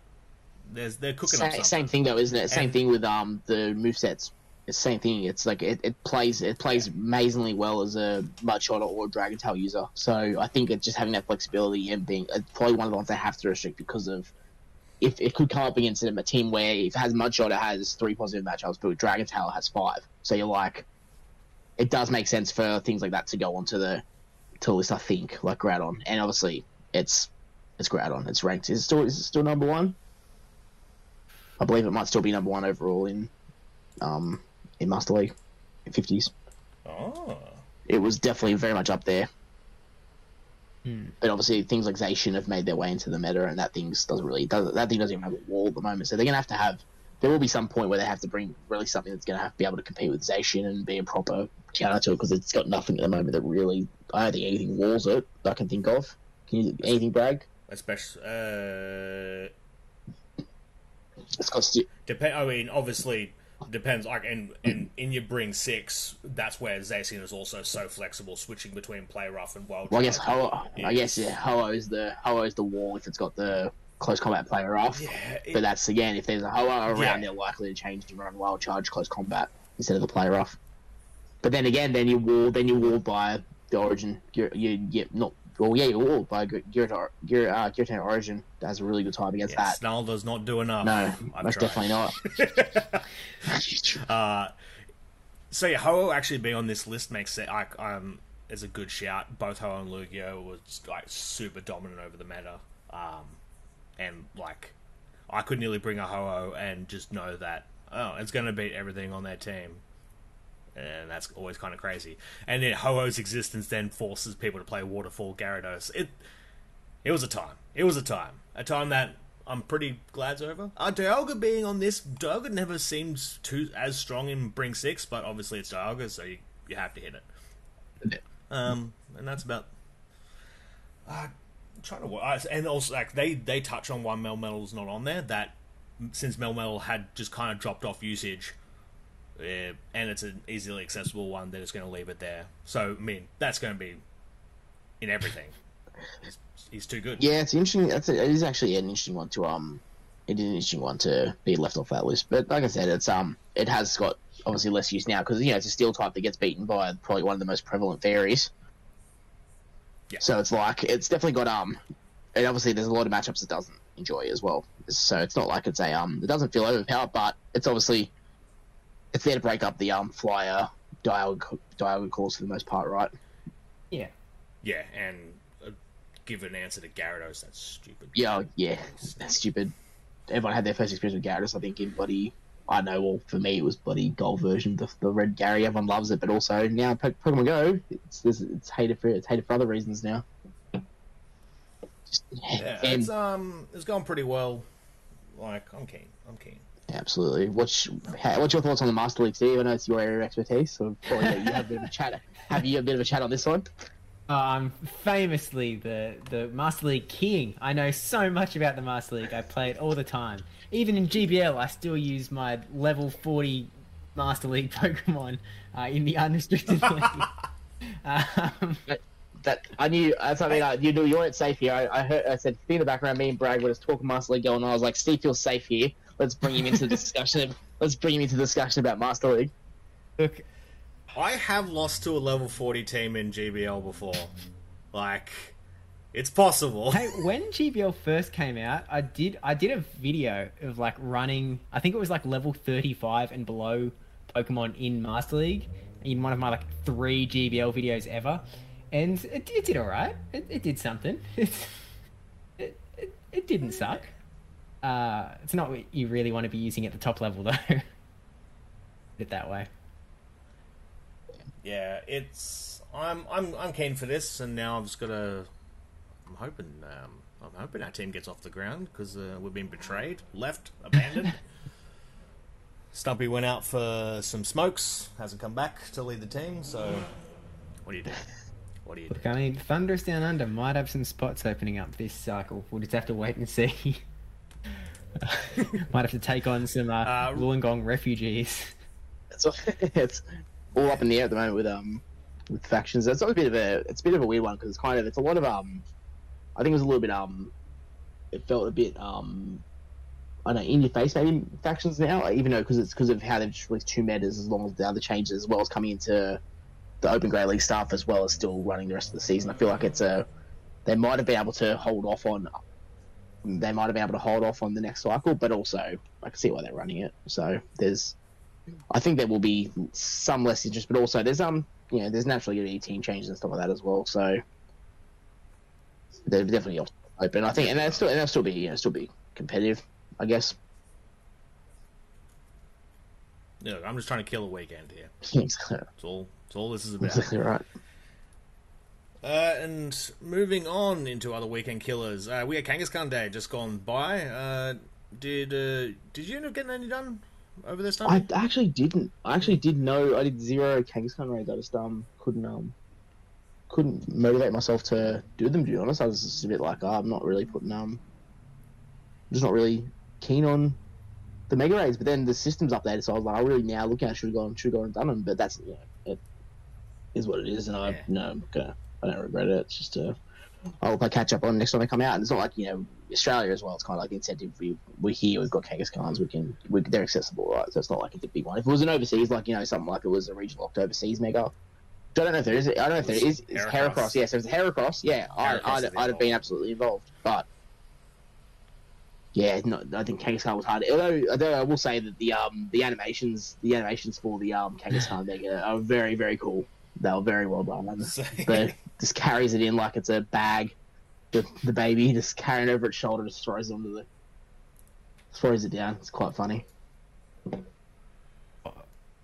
there's they're cooking up same, something. same thing though isn't it? Same And- thing with um the move sets it's same thing. It's like it, it plays it plays amazingly well as a mudshot or dragon tail user. So i think it's just having that flexibility and being it's probably one of the ones they have to restrict because of if it could come up against a team where if it has mudshot it has three positive matchups but with dragon tail it has five. So you're like it does make sense for things like that to go onto the to the list i think like groudon and obviously it's it's groudon it's ranked is it still is it still number one I believe it might still be number one overall in um in Master League in fifties. Oh. It was definitely very much up there. Hmm. But obviously, things like Zacian have made their way into the meta, and that thing doesn't really does that thing doesn't even have a wall at the moment. So they're gonna have to have. There will be some point where they have to bring really something that's gonna have to be able to compete with Zacian and be a proper counter to it because it's got nothing at the moment that really I don't think anything walls it that I can think of. Can you anything brag? Especially, uh, It's got stu- depend. I mean, obviously, depends. Like, and and in your bring six, that's where Zacian is also so flexible, switching between play rough and wild. well, I guess. Ho. I guess yeah, Ho is the Ho is the wall if it's got the close combat play rough. Yeah, it- But that's again, if there's a Ho-Oh around, Yeah. they're likely to change and run wild charge close combat instead of the play rough. But then again, then you wall, then you walled by the origin. You you get not well, yeah, you're walled by Giratina, Gyar, uh, Origin. That's a really good time against yeah, that. Snarl does not do enough. No, most tried. definitely not. Uh, so yeah, Ho actually being on this list makes it like um is a good shout. Both Ho and Lugia was like super dominant over the meta, um, and like I could nearly bring a Ho and just know that oh it's going to beat everything on their team, and that's always kind of crazy. And then Ho-Oh's existence then forces people to play Waterfall Gyarados. It it was a time. It was a time. A time that I'm pretty glad's over. Uh, Dialga being on this, Dialga never seems too as strong in Bring Six, but obviously it's Dialga, so you, you have to hit it. Um, and that's about. Uh, I'm trying to uh, and also like they they touch on one Melmetal's not on there that since Mel Melmetal had just kind of dropped off usage, and it's an easily accessible one, then it's going to leave it there. So I mean that's going to be in everything. He's, he's too good. Yeah, it's interesting. That's a, it is actually an interesting one to um, it is an interesting one to be left off that list. But like I said, it's um, it has got obviously less use now because you know it's a steel type that gets beaten by probably one of the most prevalent fairies. Yeah. So it's like it's definitely got um, and obviously there's a lot of matchups it doesn't enjoy as well. So it's not like it's a um, it doesn't feel overpowered, but it's obviously it's there to break up the um flyer dialogue dialogue calls for the most part, right? Yeah. Yeah, and uh, give an answer to Gyarados. That's stupid. Yeah, yeah, that's stupid. Everyone had their first experience with Gyarados, I think, in bloody. I know, well, for me, it was bloody gold version, the, the red Gary. Everyone loves it, but also now Po- Pokemon Go, it's it's, hated for it's hated for other reasons now. Just, Yeah, and it's um, it's going pretty well. Like I'm keen. I'm keen. absolutely. What's what's your thoughts on the Master League, Steve? I know it's your area of expertise, so probably, yeah, you have a bit of a chat. Have you a bit of a chat on this one? I'm famously the the Master League king. I know so much about the Master League. I play it all the time. Even in GBL, I still use my level 40 Master League Pokemon uh, in the unrestricted league. Um, That I knew. That's I mean, I, you knew you weren't safe here. I, I heard. I said, in the background, me and Bragg were just talking Master League going on. I was like, Steve feels safe here. Let's bring him into the discussion. Let's bring him into the discussion about Master League. look, I have lost to a level 40 team in GBL before. Like, it's possible. hey, when GBL first came out, I did I did a video of like running. I think it was like level 35 and below Pokemon in Master League in one of my like three GBL videos ever, and it, it did all right. It, it did something. It's, it, it it didn't suck. Uh, it's not what you really want to be using at the top level though. Put it that way. Yeah, it's. I'm I'm I'm keen for this, and now I've just got to. I'm hoping. Um, I'm hoping our team gets off the ground because uh, we've been betrayed, left, abandoned. Stumpy went out for some smokes, hasn't come back to lead the team. So, what do you do? What do you do? Look, I mean, Thunderous Down Under might have some spots opening up this cycle. We'll just have to wait and see. might have to take on some uh, Uh, Wollongong refugees. It's it's all up in the air at the moment with um with factions. It's a bit of a it's a bit of a weird one because it's kind of it's a lot of um I think it was a little bit um it felt a bit um I don't know in your face maybe factions now like, even though because it's because of how they've just released two metas as long as the other changes as well as coming into the Open Great League stuff as well as still running the rest of the season. I feel like it's a they might have been able to hold off on they might have been able to hold off on the next cycle, but also I can see why they're running it. So there's I think there will be some less interest, but also there's um you know there's naturally going to be team changes and stuff like that as well. So they're definitely open. I think, and they'll still and they'll still be you know still be competitive, I guess. Look, I'm just trying to kill a weekend here. That's That's all. That's all this is about. Exactly right. Uh, and moving on into other weekend killers, uh, we had Kangaskhan Day just gone by. Uh, did uh, did you end up getting any done over this time? I actually didn't. I actually did know I did zero Kangaskhan raids. I just um couldn't um couldn't motivate myself to do them. To be honest, I was just a bit like, oh, I'm not really putting um, just not really keen on the mega raids. But then the system's updated, so I was like, I really now looking at should have gone should have gone and done them. But that's you know, it is what it is, and I Yeah. no, I'm gonna, I don't regret it. It's just uh, I hope I catch up on next time they come out. And it's not like you know Australia as well. It's kind of like the incentive. We we're here. We've got Kangaskhan's. We can we, they're accessible, right? So it's not like it's a big one. If it was an overseas, like you know something like it was a regional locked overseas mega. I don't know if there is. I don't know if there is. It's Heracross. Heracross. Yes, if it's Heracross. Yeah, I, Heracross I'd, I'd have been absolutely involved. But yeah, no, I think Kangaskhan was hard. Although, although I will say that the um the animations the animations for the um Kangaskhan mega are very very cool. They were very well done. So- the just carries it in like it's a bag. The, the baby just carrying over its shoulder, just throws it onto the throws it down. It's quite funny.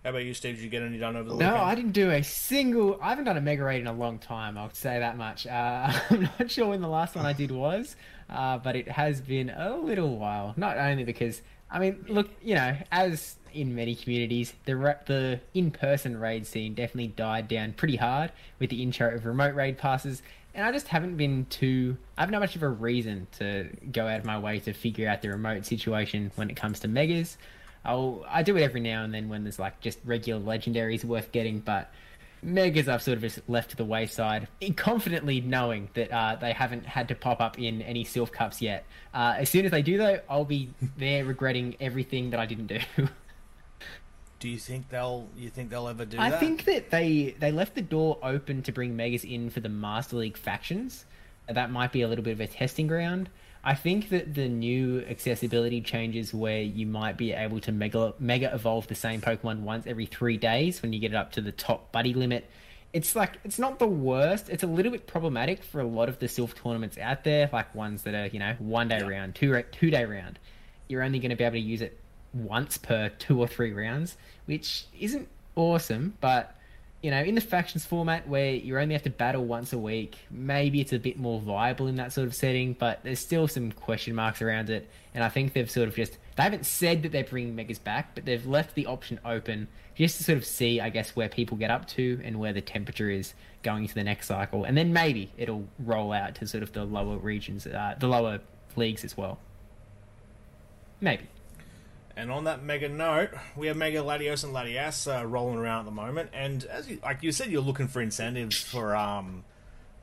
How about you, Steve? Did you get any done over the No, weekend? No, I didn't do a single. I haven't done a mega raid in a long time. I'll say that much. Uh, I'm not sure when the last one I did was, uh, but it has been a little while. Not only because I mean, look, you know, as in many communities, the ra- the in-person raid scene definitely died down pretty hard with the intro of remote raid passes. And I just haven't been too. I haven't much of a reason to go out of my way to figure out the remote situation when it comes to megas. I'll I do it every now and then when there's like just regular legendaries worth getting, but megas I've sort of just left to the wayside, confidently knowing that uh, they haven't had to pop up in any Silph Cups yet. Uh, as soon as they do, though, I'll be there regretting everything that I didn't do. Do you think they'll? You think they'll ever do I that? think that they they left the door open to bring megas in for the Master League factions. That might be a little bit of a testing ground. I think that the new accessibility changes where you might be able to mega mega evolve the same Pokemon once every three days when you get it up to the top buddy limit. It's like it's not the worst. It's a little bit problematic for a lot of the Silph tournaments out there, like ones that are you know one day Yeah. round, two two day round. You're only going to be able to use it once per two or three rounds, which isn't awesome, but you know, in the factions format where you only have to battle once a week, maybe it's a bit more viable in that sort of setting, but there's still some question marks around it. And I think they've sort of just, they haven't said that they're bringing Megas back, but they've left the option open just to sort of see, I guess, where people get up to and where the temperature is going into the next cycle. And then maybe it'll roll out to sort of the lower regions, uh, the lower leagues as well. Maybe. And on that mega note, we have Mega Latios and Latias uh, rolling around at the moment. And as you, like you said, you're looking for incentives for um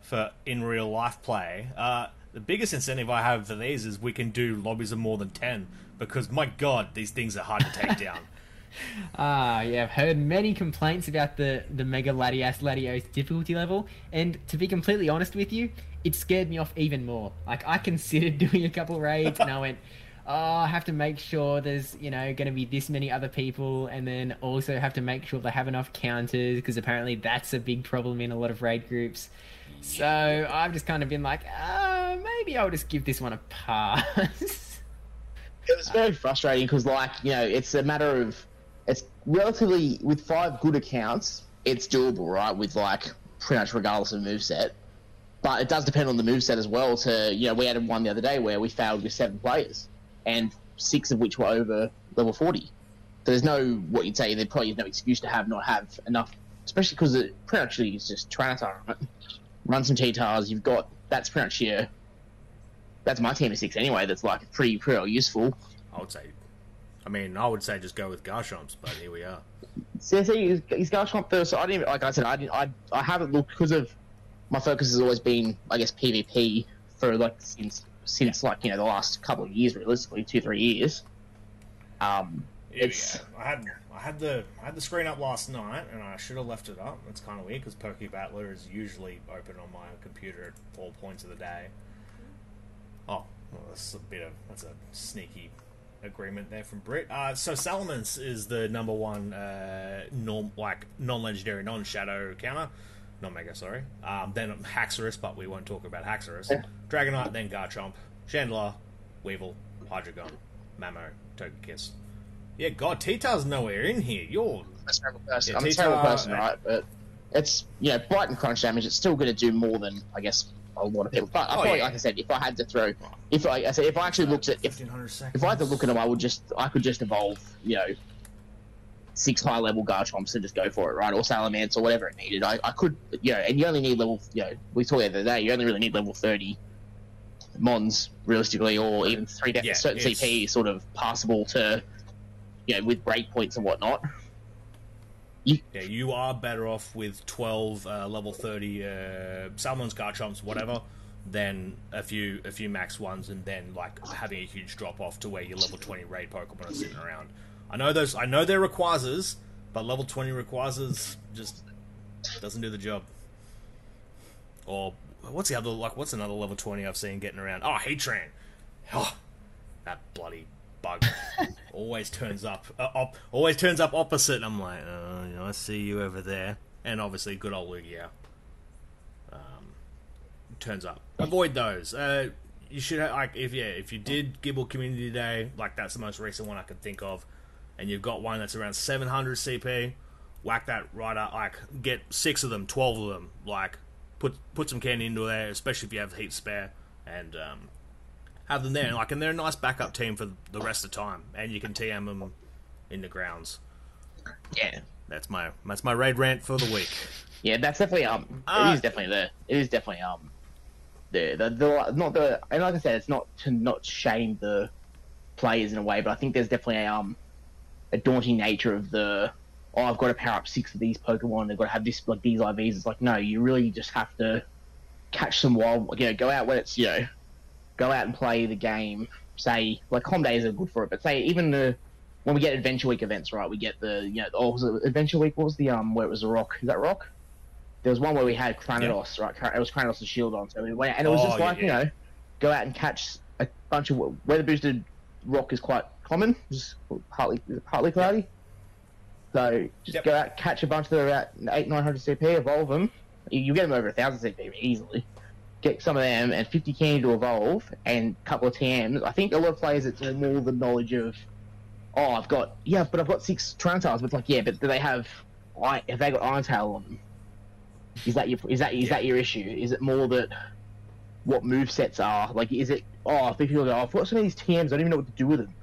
for in real life play. Uh, the biggest incentive I have for these is we can do lobbies of more than ten because my god, these things are hard to take down. Ah, yeah, I've heard many complaints about the, the Mega Latias Latios difficulty level, and to be completely honest with you, it scared me off even more. Like, I considered doing a couple raids, and I went, oh, I have to make sure there's, you know, going to be this many other people, and then also have to make sure they have enough counters, because apparently that's a big problem in a lot of raid groups. So I've just kind of been like, oh, maybe I'll just give this one a pass. It was very frustrating because, like, you know, it's a matter of it's relatively with five good accounts, it's doable, right? With like pretty much regardless of moveset. But it does depend on the moveset as well. To you know, we had one the other day where we failed with seven players, and six of which were over level forty. So there's no what you'd say. There probably is no excuse to have not have enough, especially because it pretty much is just Tyranitar. Right? Run some T-Tars. You've got that's pretty much your. That's my team of six anyway. That's like pretty pretty useful. I would say, I mean, I would say just go with Garchomps, but here we are. See, see, he's, going first. So I didn't, like I said, I didn't, I, I haven't looked because of my focus has always been, I guess, PvP for like since since like you know the last couple of years, realistically, two three years. Um, we It's-. I had I had the I had the screen up last night, and I should have left it up. It's kind of weird because Pokebattler is usually open on my computer at all points of the day. Oh, well, that's a bit of that's a sneaky agreement there from Britt. Uh, so Salamence is the number one uh, norm like non-legendary, non-shadow counter, non-mega. Sorry. Um, then Haxorus, but we won't talk about Haxorus. Yeah. Dragonite, then Garchomp, Chandelure, Weavile, Hydreigon, Mamo, Togekiss. Yeah, God, T-Tar's nowhere in here. You're I'm a terrible person. Yeah, I'm a terrible person, uh, right? But it's you know bite and crunch damage. It's still going to do more than I guess a lot of people. But I Oh, feel yeah. like, I said, if I had to throw, if I, I said if I actually looked at if 1500 seconds. if I had to look at them, I would just I could just evolve you know six high level Garchomps and just go for it, right? Or Salamence or whatever it needed. I, I could you know, and you only need level you know we saw the other day. You only really need level thirty Mons realistically, or even three Yeah, certain it's- CP sort of passable to you know with breakpoints and whatnot. Yeah, you are better off with 12 uh, level 30 uh, Salmons, Garchomps, whatever, than a few a few max ones, and then like having a huge drop off to where your level 20 raid Pokemon are sitting around. I know those. I know they're Rayquazas, but level 20 Rayquazas just doesn't do the job. Or what's the other like? What's another level 20 I've seen getting around? Oh, Heatran. Oh, that bloody bug always turns up uh, op- always turns up opposite and i'm like oh, you know, i see you over there and obviously good old lugia um, turns up avoid those uh, you should have, like if yeah if you did Gible community day like that's the most recent one i could think of and you've got one that's around 700 cp whack that right up like get six of them 12 of them like put put some candy into there especially if you have heat spare and um, have them there, and like, and they're a nice backup team for the rest of the time, and you can TM them in the grounds. Yeah, That's my that's my raid rant for the week. Yeah, that's definitely um. Ah. it is definitely the. It is definitely um. The, the the not the and like I said, it's not to not shame the players in a way, but I think there's definitely a um a daunting nature of the oh I've got to power up six of these Pokemon, I've got to have this like these IVs. It's like no, you really just have to catch some wild. You know, go out when it's you know, go out and play the game. Say like home days are good for it, but say even the when we get Adventure Week events, right? We get the you know oh was it Adventure Week? What was the um where it was a rock? Is that rock? There was one where we had Cranidos, right? It was Cranidos' shield on, so we went, and it was Oh, just yeah, like yeah. you know, go out and catch a bunch of weather boosted rock is quite common, just partly partly cloudy. So just Yep. go out, catch a bunch that are at eight nine hundred CP, evolve them. You, get them over a thousand CP easily. Get some of them and fifty candy to evolve and a couple of TMs. I think a lot of players it's more the knowledge of oh, I've got yeah, but I've got six Tyranitar's. But it's like, yeah, but do they have have they got Iron Tail on them? Is that your is that is Yeah. that your issue? Is it more that what move sets are like? Is it oh, if people go, oh, I've got some of these TMs, I don't even know what to do with them.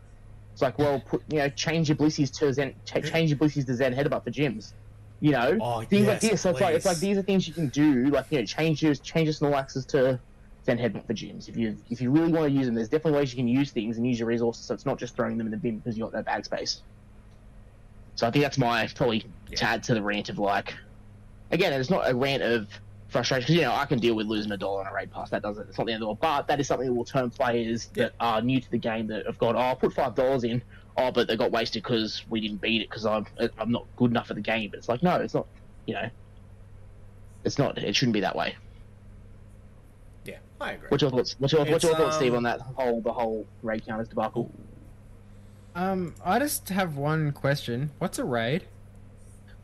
It's like, well, put you know, change your Blissies to Zen, ch- change your Blissies to Zen Headbutt for gyms. You know, Oh, things like this. So it's like it's like these are things you can do. Like you know, change your change your Snorlaxes to Zen Headbutt for gyms. If you if you really want to use them, there's definitely ways you can use things and use your resources. So it's not just throwing them in the bin because you've got no bag space. So I think that's my probably to Yeah. add to the rant of like, again, it's not a rant of frustration because you know I can deal with losing a dollar on a raid pass. That doesn't. It's not the end of the world. But that is something that will turn players that are new to the game that have gone, oh, I'll put five dollars in. Oh, but they got wasted because we didn't beat it because I'm I'm not good enough at the game. But it's like no, it's not. You know, it's not. It shouldn't be that way. Yeah, I agree. What's your thoughts? What's your, what's your It's, thoughts, Steve, um, on that whole the whole raid counters debacle? Um, I just have one question. What's a raid?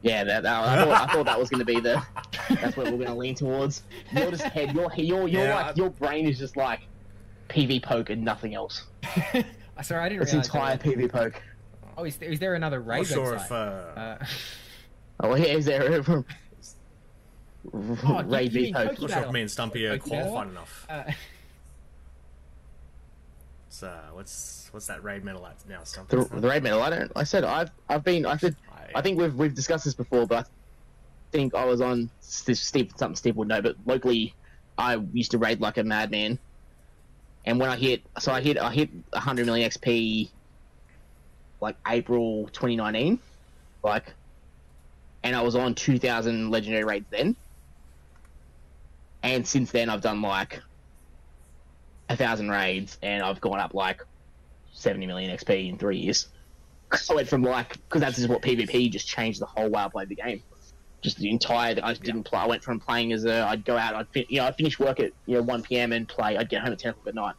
Yeah, that, that I, thought, I thought that was going to be the. That's what we're going to lean towards. You're just head. Your your your Yeah, like I- your brain is just like PV poke and nothing else. Sorry, I didn't It's realize. entire there was- PV poke. Oh, is there, is there another I'm raid not sure website? if uh, Uh, Oh, yeah, is there a Oh, raid you V mean poke? I'm not sure if me and Stumpy are qualified enough. uh, It's, uh, what's what's that raid medal at now, Stumpy? The, the raid medal. I don't. I said I've I've been. I said I think we've we've discussed this before, but I think I was on Steve, something Steve would know, but locally I used to raid like a madman. And when I hit, so I hit I hit 100 million XP, like April 2019, like, and I was on 2,000 legendary raids then. And since then, I've done like a thousand raids, and I've gone up like 70 million XP in three years. I went from like because that's just what PvP just changed the whole way I played the game. Just the entire I didn't play. I went from playing as a I'd go out. I'd fin- you know I'd finish work at you know one p.m. and play. I'd get home at ten o'clock at night.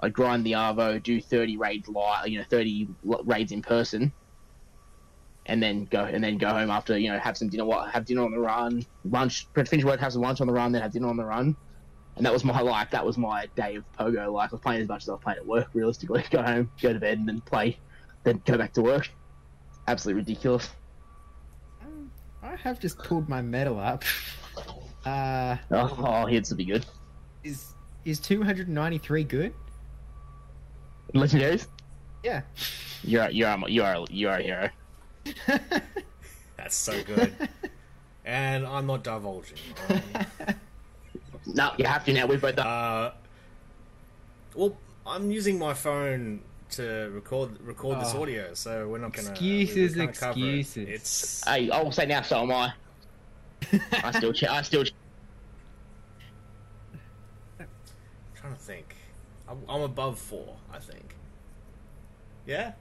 I'd grind the Arvo, do thirty raids live, you know thirty raids in person, and then go and then go home after you know have some dinner. What have dinner on the run, lunch, finish work, have some lunch on the run, then have dinner on the run. And that was my life that was my day of pogo. life I was playing as much as I was playing at work. Realistically, go home, go to bed, and then play then go back to work. Absolutely ridiculous. I have just pulled my medal up. Uh, Oh, oh he'd be good. is is 293 good? Legendaries. Yeah. You're you're you are you are a hero. That's so good. and I'm not divulging. Um, No, you have to now. We've both done. Uh, well, I'm using my phone to record record this Oh. audio, so we're not gonna Excuses, we can't it. excuses. It's Hey, I will say now. So am I. I still ch- I still. Ch- trying to think. I'm, I'm above four, I think. Yeah.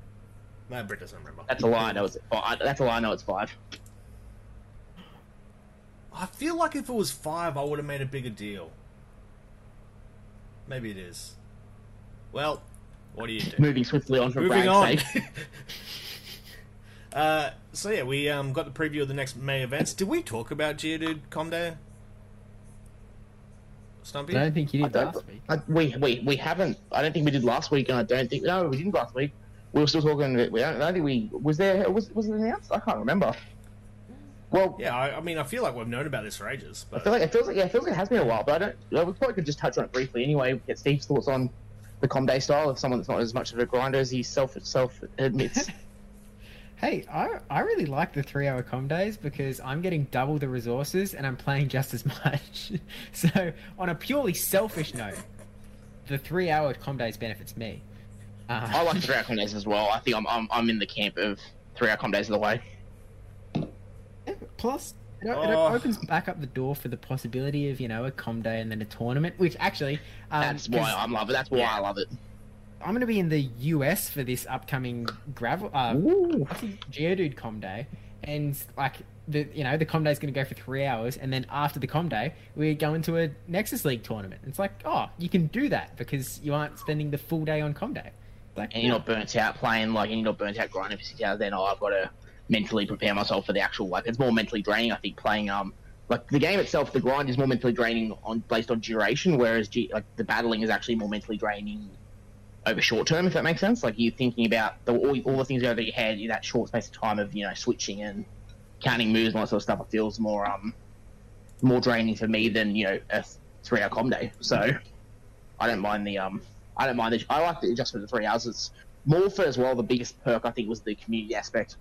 No, Britt doesn't remember. that's a lie. I know it's. Five. That's a lie. I know it's five. I feel like if it was five, I would have made a bigger deal. Maybe it is. Well, what do you do? Moving swiftly on from Moving Brag's on. sake. uh, so yeah, we um, got the preview of the next May events. Did we talk about Geodude Comday? Stumpy? I don't think you did don't- last week. I, we we we haven't. I don't think we did last week, and I don't think no, we didn't last week. We were still talking. We don't, I don't think we was there. Was was it announced? I can't remember. Well, Yeah, I, I mean, I feel like we've known about this for ages, But... I feel like it feels like yeah, it feels like it has been a while, but I don't. well, we probably could just touch on it briefly anyway. Get Steve's thoughts on the Comday style of someone that's not as much of a grinder as he self self admits. Hey, I I really like the three hour com days because I'm getting double the resources and I'm playing just as much. so on a purely selfish note, the three hour com days benefits me. Uh, I like the three hour Comdays as well. I think I'm I'm, I'm in the camp of three hour Comdays of the way. Plus, it, it Oh. opens back up the door for the possibility of you know a com day and then a tournament, which actually um, That's why 'cause I'm love it. That's why Yeah. I love it. I'm going to be in the US for this upcoming gravel uh, Ooh. what's it, Geodude Com Day, and like the you know the Com Day is going to go for three hours, and then after the Com Day, we go into a Nexus League tournament. It's like, oh, you can do that because you aren't spending the full day on Com Day. Like, and you're not burnt out playing like and you're not burnt out grinding for six hours then oh I've got to mentally prepare myself for the actual like it's more mentally draining I think playing um like the game itself the grind is more mentally draining on based on duration whereas G, like the battling is actually more mentally draining over short term if that makes sense like you're thinking about the, all, all the things over your head in that short space of time of you know switching and counting moves and all that sort of stuff it feels more um more draining for me than you know a three hour com day so I don't mind the um I don't mind the I like the adjustment of three hours. It's more for as well. The biggest perk I think was the community aspect.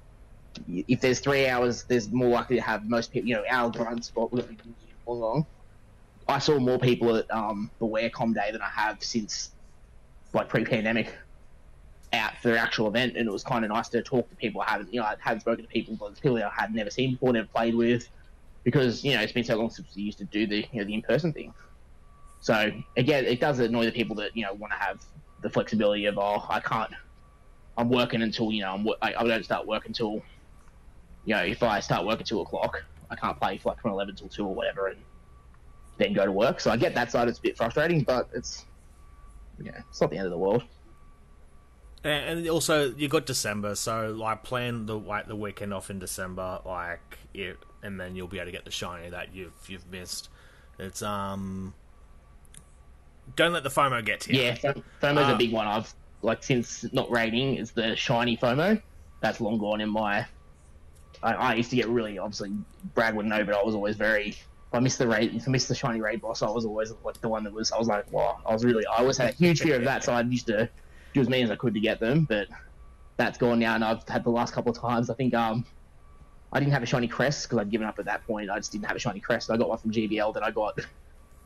If there's three hours, there's more likely to have most people. You know, our grind spot will be long. I saw more people at um, Beware Com Day than I have since like pre-pandemic out for the actual event, and it was kind of nice to talk to people I haven't, you know, I hadn't spoken to people, but people I had never seen before, never played with, because you know it's been so long since we used to do the you know the in-person thing. So again, it does annoy the people that you know want to have the flexibility of oh, I can't, I'm working until you know I'm I, I don't start work until, you know, if I start work at two o'clock, I can't play for like from eleven till two or whatever, and then go to work. So I get that side; it's a bit frustrating, but it's, yeah, it's not the end of the world. And and also, you got December, so like plan the like the weekend off in December, like it, and then you'll be able to get the shiny that you've you've missed. It's um, don't let the FOMO get to you. Yeah, Fo- FOMO's Uh, a big one. I've like since not rating is the shiny FOMO. That's long gone in my. I, I used to get really obviously Brad would know, but I was always very. If I missed the raid, if I missed the shiny raid boss, I was always like the one that was. I was like, wow, I was really. I always had a huge fear of that, so I used to do as many as I could to get them. But that's gone now, and I've had the last couple of times. I think um, I didn't have a shiny cress because I'd given up at that point. I just didn't have a shiny cress. I got one from GBL. that I got.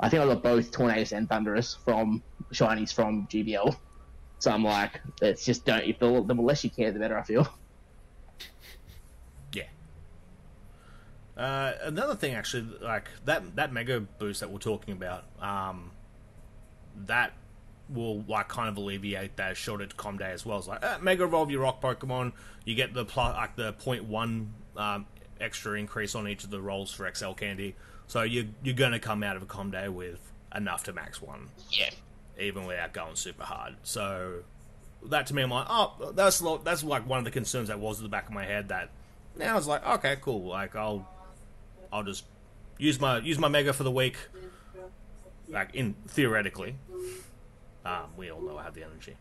I think I got both Tornadus and Thundurus from shinies from GBL. So I'm like, it's just don't. If the, the less you care, the better I feel. Yeah. Uh, another thing, actually, like that that mega boost that we're talking about, um, that will like kind of alleviate that shorter com day as well. It's like uh, mega evolve your rock Pokemon, you get the plus like the 0.1 um, extra increase on each of the rolls for XL Candy, so you you're gonna come out of a com day with enough to max one Yeah. even without going super hard. So that to me, I'm like, oh, that's that's like one of the concerns that was at the back of my head. That now it's like, okay, cool. Like I'll I'll just use my use my mega for the week. Like in theoretically, um, we all know I have the energy.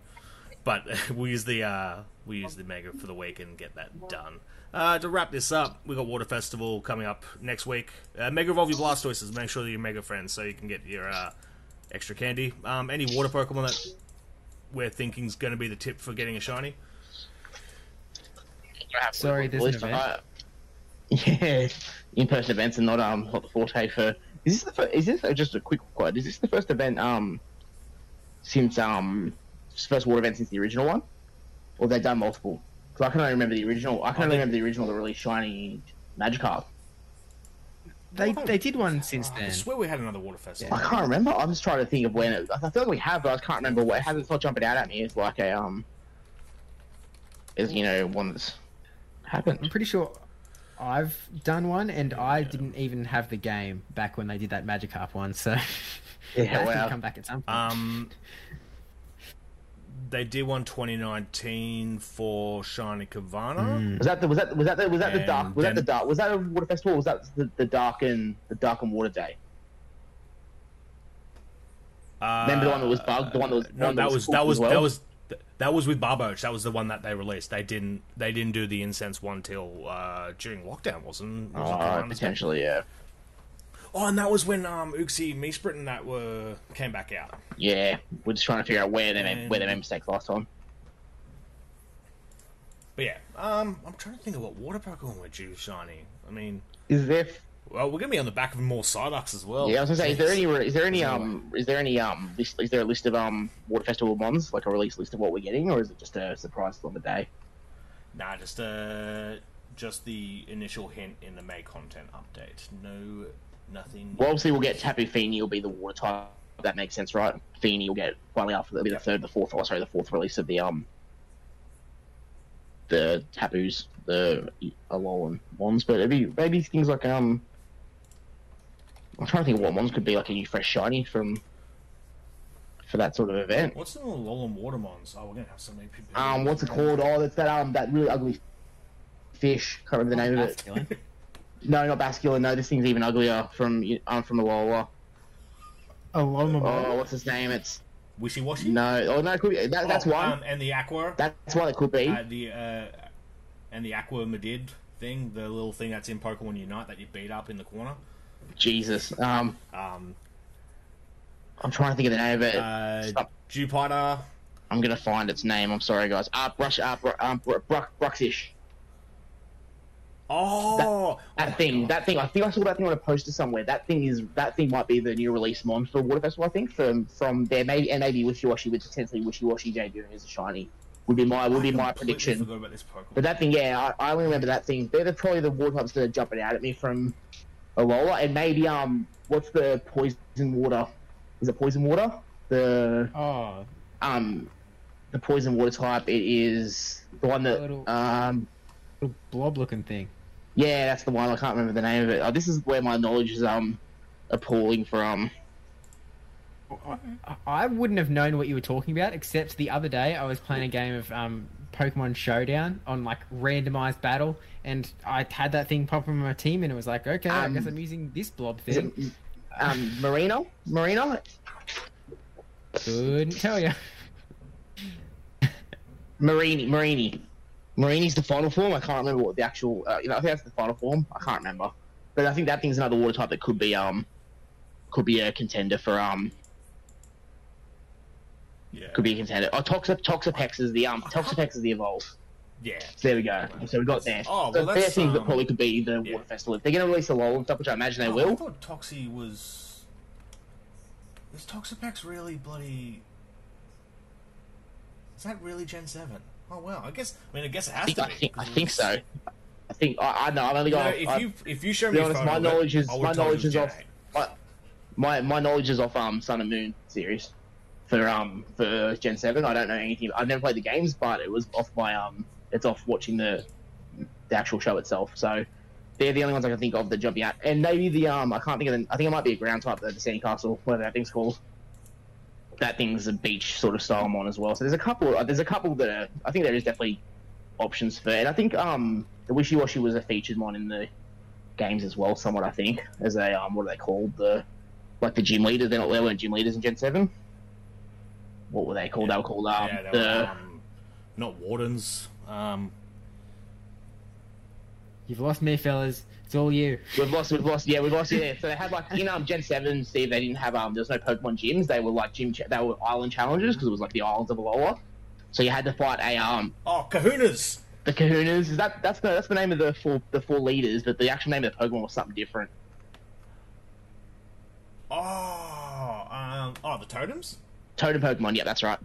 but we'll use the uh, we'll use the mega for the week and get that done. Uh, to wrap this up, we got Water Festival coming up next week. Uh, mega evolve your Blastoises. Make sure that you're mega friends so you can get your uh, extra candy. Um, any water Pokemon that we're thinking's going to be the tip for getting a shiny? Sorry, there's an event. Yeah, in-person events and not um not the forte for. Is this the first, is this uh, just a quick quote? Is this the first event um since um first water event since the original one, or they've done multiple? Because I can only remember the original. I can I only remember the original the really shiny Magikarp. They they did one since then. I swear we had another Water Festival. I can't remember. I'm just trying to think of when it. I feel like we have, but I can't remember what. It hasn't. It's not jumping out at me. It's like a um. Is you know one that's happened. I'm pretty sure I've done one, and I didn't even have the game back when they did that Magikarp one. So Yeah, that wow. can come back at some point. Um, they did one 2019 for Shiny Carvanha. Was that the was that was that the was that the dark was that the dark was that a water festival? Or was that the, the dark and the dark and water day? Uh, Remember the one that was bugged? The one that was no, one that was cool that was well? that was that was with Barboach. That was the one that they released. They didn't they didn't do the incense one till uh, during lockdown, wasn't? wasn't Oh, potentially, yeah, Oh, and that was when um Uxie, Mesprit, and that were came back out. yeah. We're just trying to figure out where they made, where they made mistakes last time. But yeah, um, I'm trying to think of what water Pokemon were due shiny. I mean, Is there? Well, we're gonna be on the back of more Psyducks as well. Yeah, I was gonna say, is there any is there any um is there any um list is there a list of um water festival mons like a release list of what we're getting, or is it just a surprise on the day? Nah, just uh, just the initial hint in the May content update. No, nothing. Well, obviously we'll get Tapu Fini will be the water type. That makes sense, right? Fini will get finally after the, the third, the fourth, or sorry, the fourth release of the um the Tapus, the Alolan ones. But maybe maybe things like um I'm trying to think of what ones could be like a new fresh shiny from for that sort of event. What's the Alolan Watermons? Oh, we're gonna have so many people. Um, what's it called? Oh, that's that um that really ugly fish. Can't remember the name of it. No, not Basculin. No, this thing's even uglier from um from the Alola. Oh, Loma Oh, what's his name? It's Wishiwashi. no. Oh no, it could be, that, that's oh, one. Um, and the Aqua. That's one it could be. uh, the uh, and the Aqua Medid thing, the little thing that's in Pokemon Unite that you beat up in the corner. Jesus. Um, Um, I'm trying to think of the name of it. uh, Jupiter. I'm gonna find its name. I'm sorry, guys. Ah, brush. Ah, br- um, br- br- Bruxish. Oh, That oh thing. God. That thing. I think I saw that thing on a poster somewhere. That thing is. That thing might be the new release mon for Water Festival. I think from from there. Maybe and maybe Wishiwashi with potentially Wishiwashi debuting as a shiny. Would be my would be my prediction. About this Pokemon. But that thing, yeah, I, I only remember that thing. They're the, probably the water types that are jumping out at me from Alola, and maybe um, what's the poison water? Is it poison water? The Oh, um, the poison water type. It is the one that Little- um, little blob-looking thing. yeah, that's the one. I can't remember the name of it. Oh, this is where my knowledge is um appalling for. I- I wouldn't have known what you were talking about, except the other day I was playing a game of um, Pokemon Showdown on like randomized battle, and I had that thing pop up on my team, and it was like, okay, I Um, guess I'm using this blob Is it thing. um Marino? Marino? Couldn't tell you. Mareanie, Mareanie, Mareanie's the final form. I can't remember what the actual. Uh, you know, I think that's the final form. I can't remember, but I think that thing's another water type that could be um, could be a contender for um, yeah, could be a contender. Oh, Toxip, Toxapex is the um, Toxapex is the evolve. yeah. So there we go. So we got there. Oh, so well, they're that's, things that um, probably could be the yeah. water festival. If they're going to release a LOL and stuff, which I imagine they Oh, I will. thought Toxie was. Is Toxapex really bloody? Is that really Gen Seven? Oh wow! I guess. I mean, I guess it I has think, to be. I think, I think so. I think I, I know. I've only You know, got. if you if you show me honest, my knowledge is my have told you knowledge is off. My, my my knowledge is off um Sun and Moon series for um for Gen Seven. I don't know anything. I've never played the games, but it was off my um. It's off watching the the actual show itself. So they're the only ones I can think of that jump out. And maybe the um I can't think of the. I think it might be a ground type, the Sandy Castle, whatever that thing's called. That thing's a beach sort of style mon as well. So there's a couple. uh, There's a couple that are, I think there is definitely options for. And I think um the Wishiwashi was a featured one in the games as well, somewhat I think, as a um, what are they called? The like the gym leaders. They're not they weren't gym leaders in Gen Seven. What were they called? They were called um, yeah, they the were, um, not wardens. Um, You've lost me, fellas. It's all you. We've lost, we've lost, yeah, we've lost, yeah. So they had like in um Gen Seven, Steve. They didn't have um. There was no Pokemon gyms. They were like gym. Ch- they were island challenges because it was like the islands of Alola. So you had to fight a um oh, Kahunas. the Kahunas. Is that that's the that's the name of the four the four leaders, but the actual name of the Pokemon was something different. Oh, um, oh, the totems. Totem Pokemon, yeah, that's right.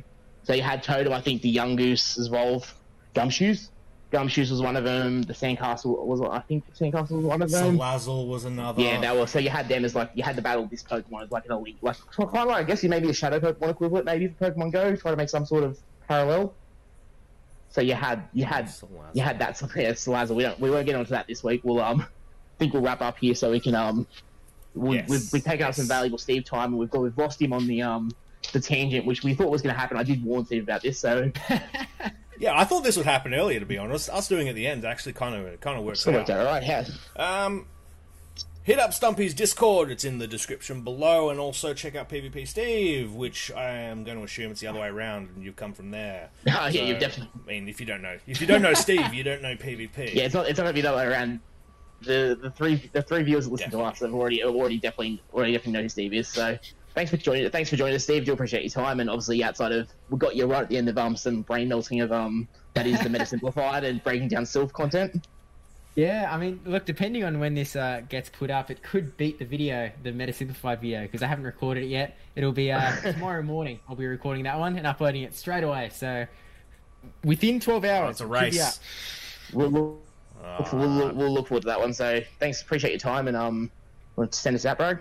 So you had Totem, I think the Yungoos evolve Gumshoos. Gumshoos was one of them. The Sandcastle was, I think, Sandcastle was one of them. Salazzle was another. Yeah, that was so you had them as like you had to battle this Pokemon as like an elite, like quite like I guess you maybe a Shadow Pokemon equivalent, maybe for Pokemon Go, try to make some sort of parallel. So you had you had Salazzle. you had that yeah, Salazzle. We don't we won't get onto that this week. We'll um I think we'll wrap up here so we can um we Yes, we've, we've taken up some valuable Steve time and we've got we've lost him on the um the tangent which we thought was going to happen. I did warn Steve about this, so Yeah, I thought this would happen earlier. To be honest, us doing it at the end actually kind of kind of works so worked out. out all right. Yeah. Um, hit up Stumpy's Discord. It's in the description below, and also check out PvP Steve, which I am going to assume it's the other way around, and you've come from there. Oh, yeah, you've definitely- I mean, if you don't know, if you don't know Steve, you don't know PvP. Yeah, it's not it's not gonna be that way around. The the three the three viewers that listen to us have already have already definitely already definitely know who Steve is. So thanks for joining thanks for joining us, Steve. Do appreciate your time and obviously outside of we got you right at the end of um some brain melting of um that is the Meta Simplified and breaking down Silph content. Yeah, I mean, look, depending on when this uh, gets put up, it could beat the video, the Meta Simplified video, because I haven't recorded it yet. It'll be uh, tomorrow morning. I'll be recording that one and uploading it straight away. So within 12 hours, Oh, it's a it should be race. up. We'll, we'll, Uh, we'll, we'll, we'll look forward to that one. So thanks, appreciate your time and um send us out, bro.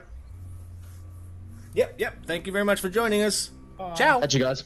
Yep, yep. Thank you very much for joining us. Ciao. Catch you guys.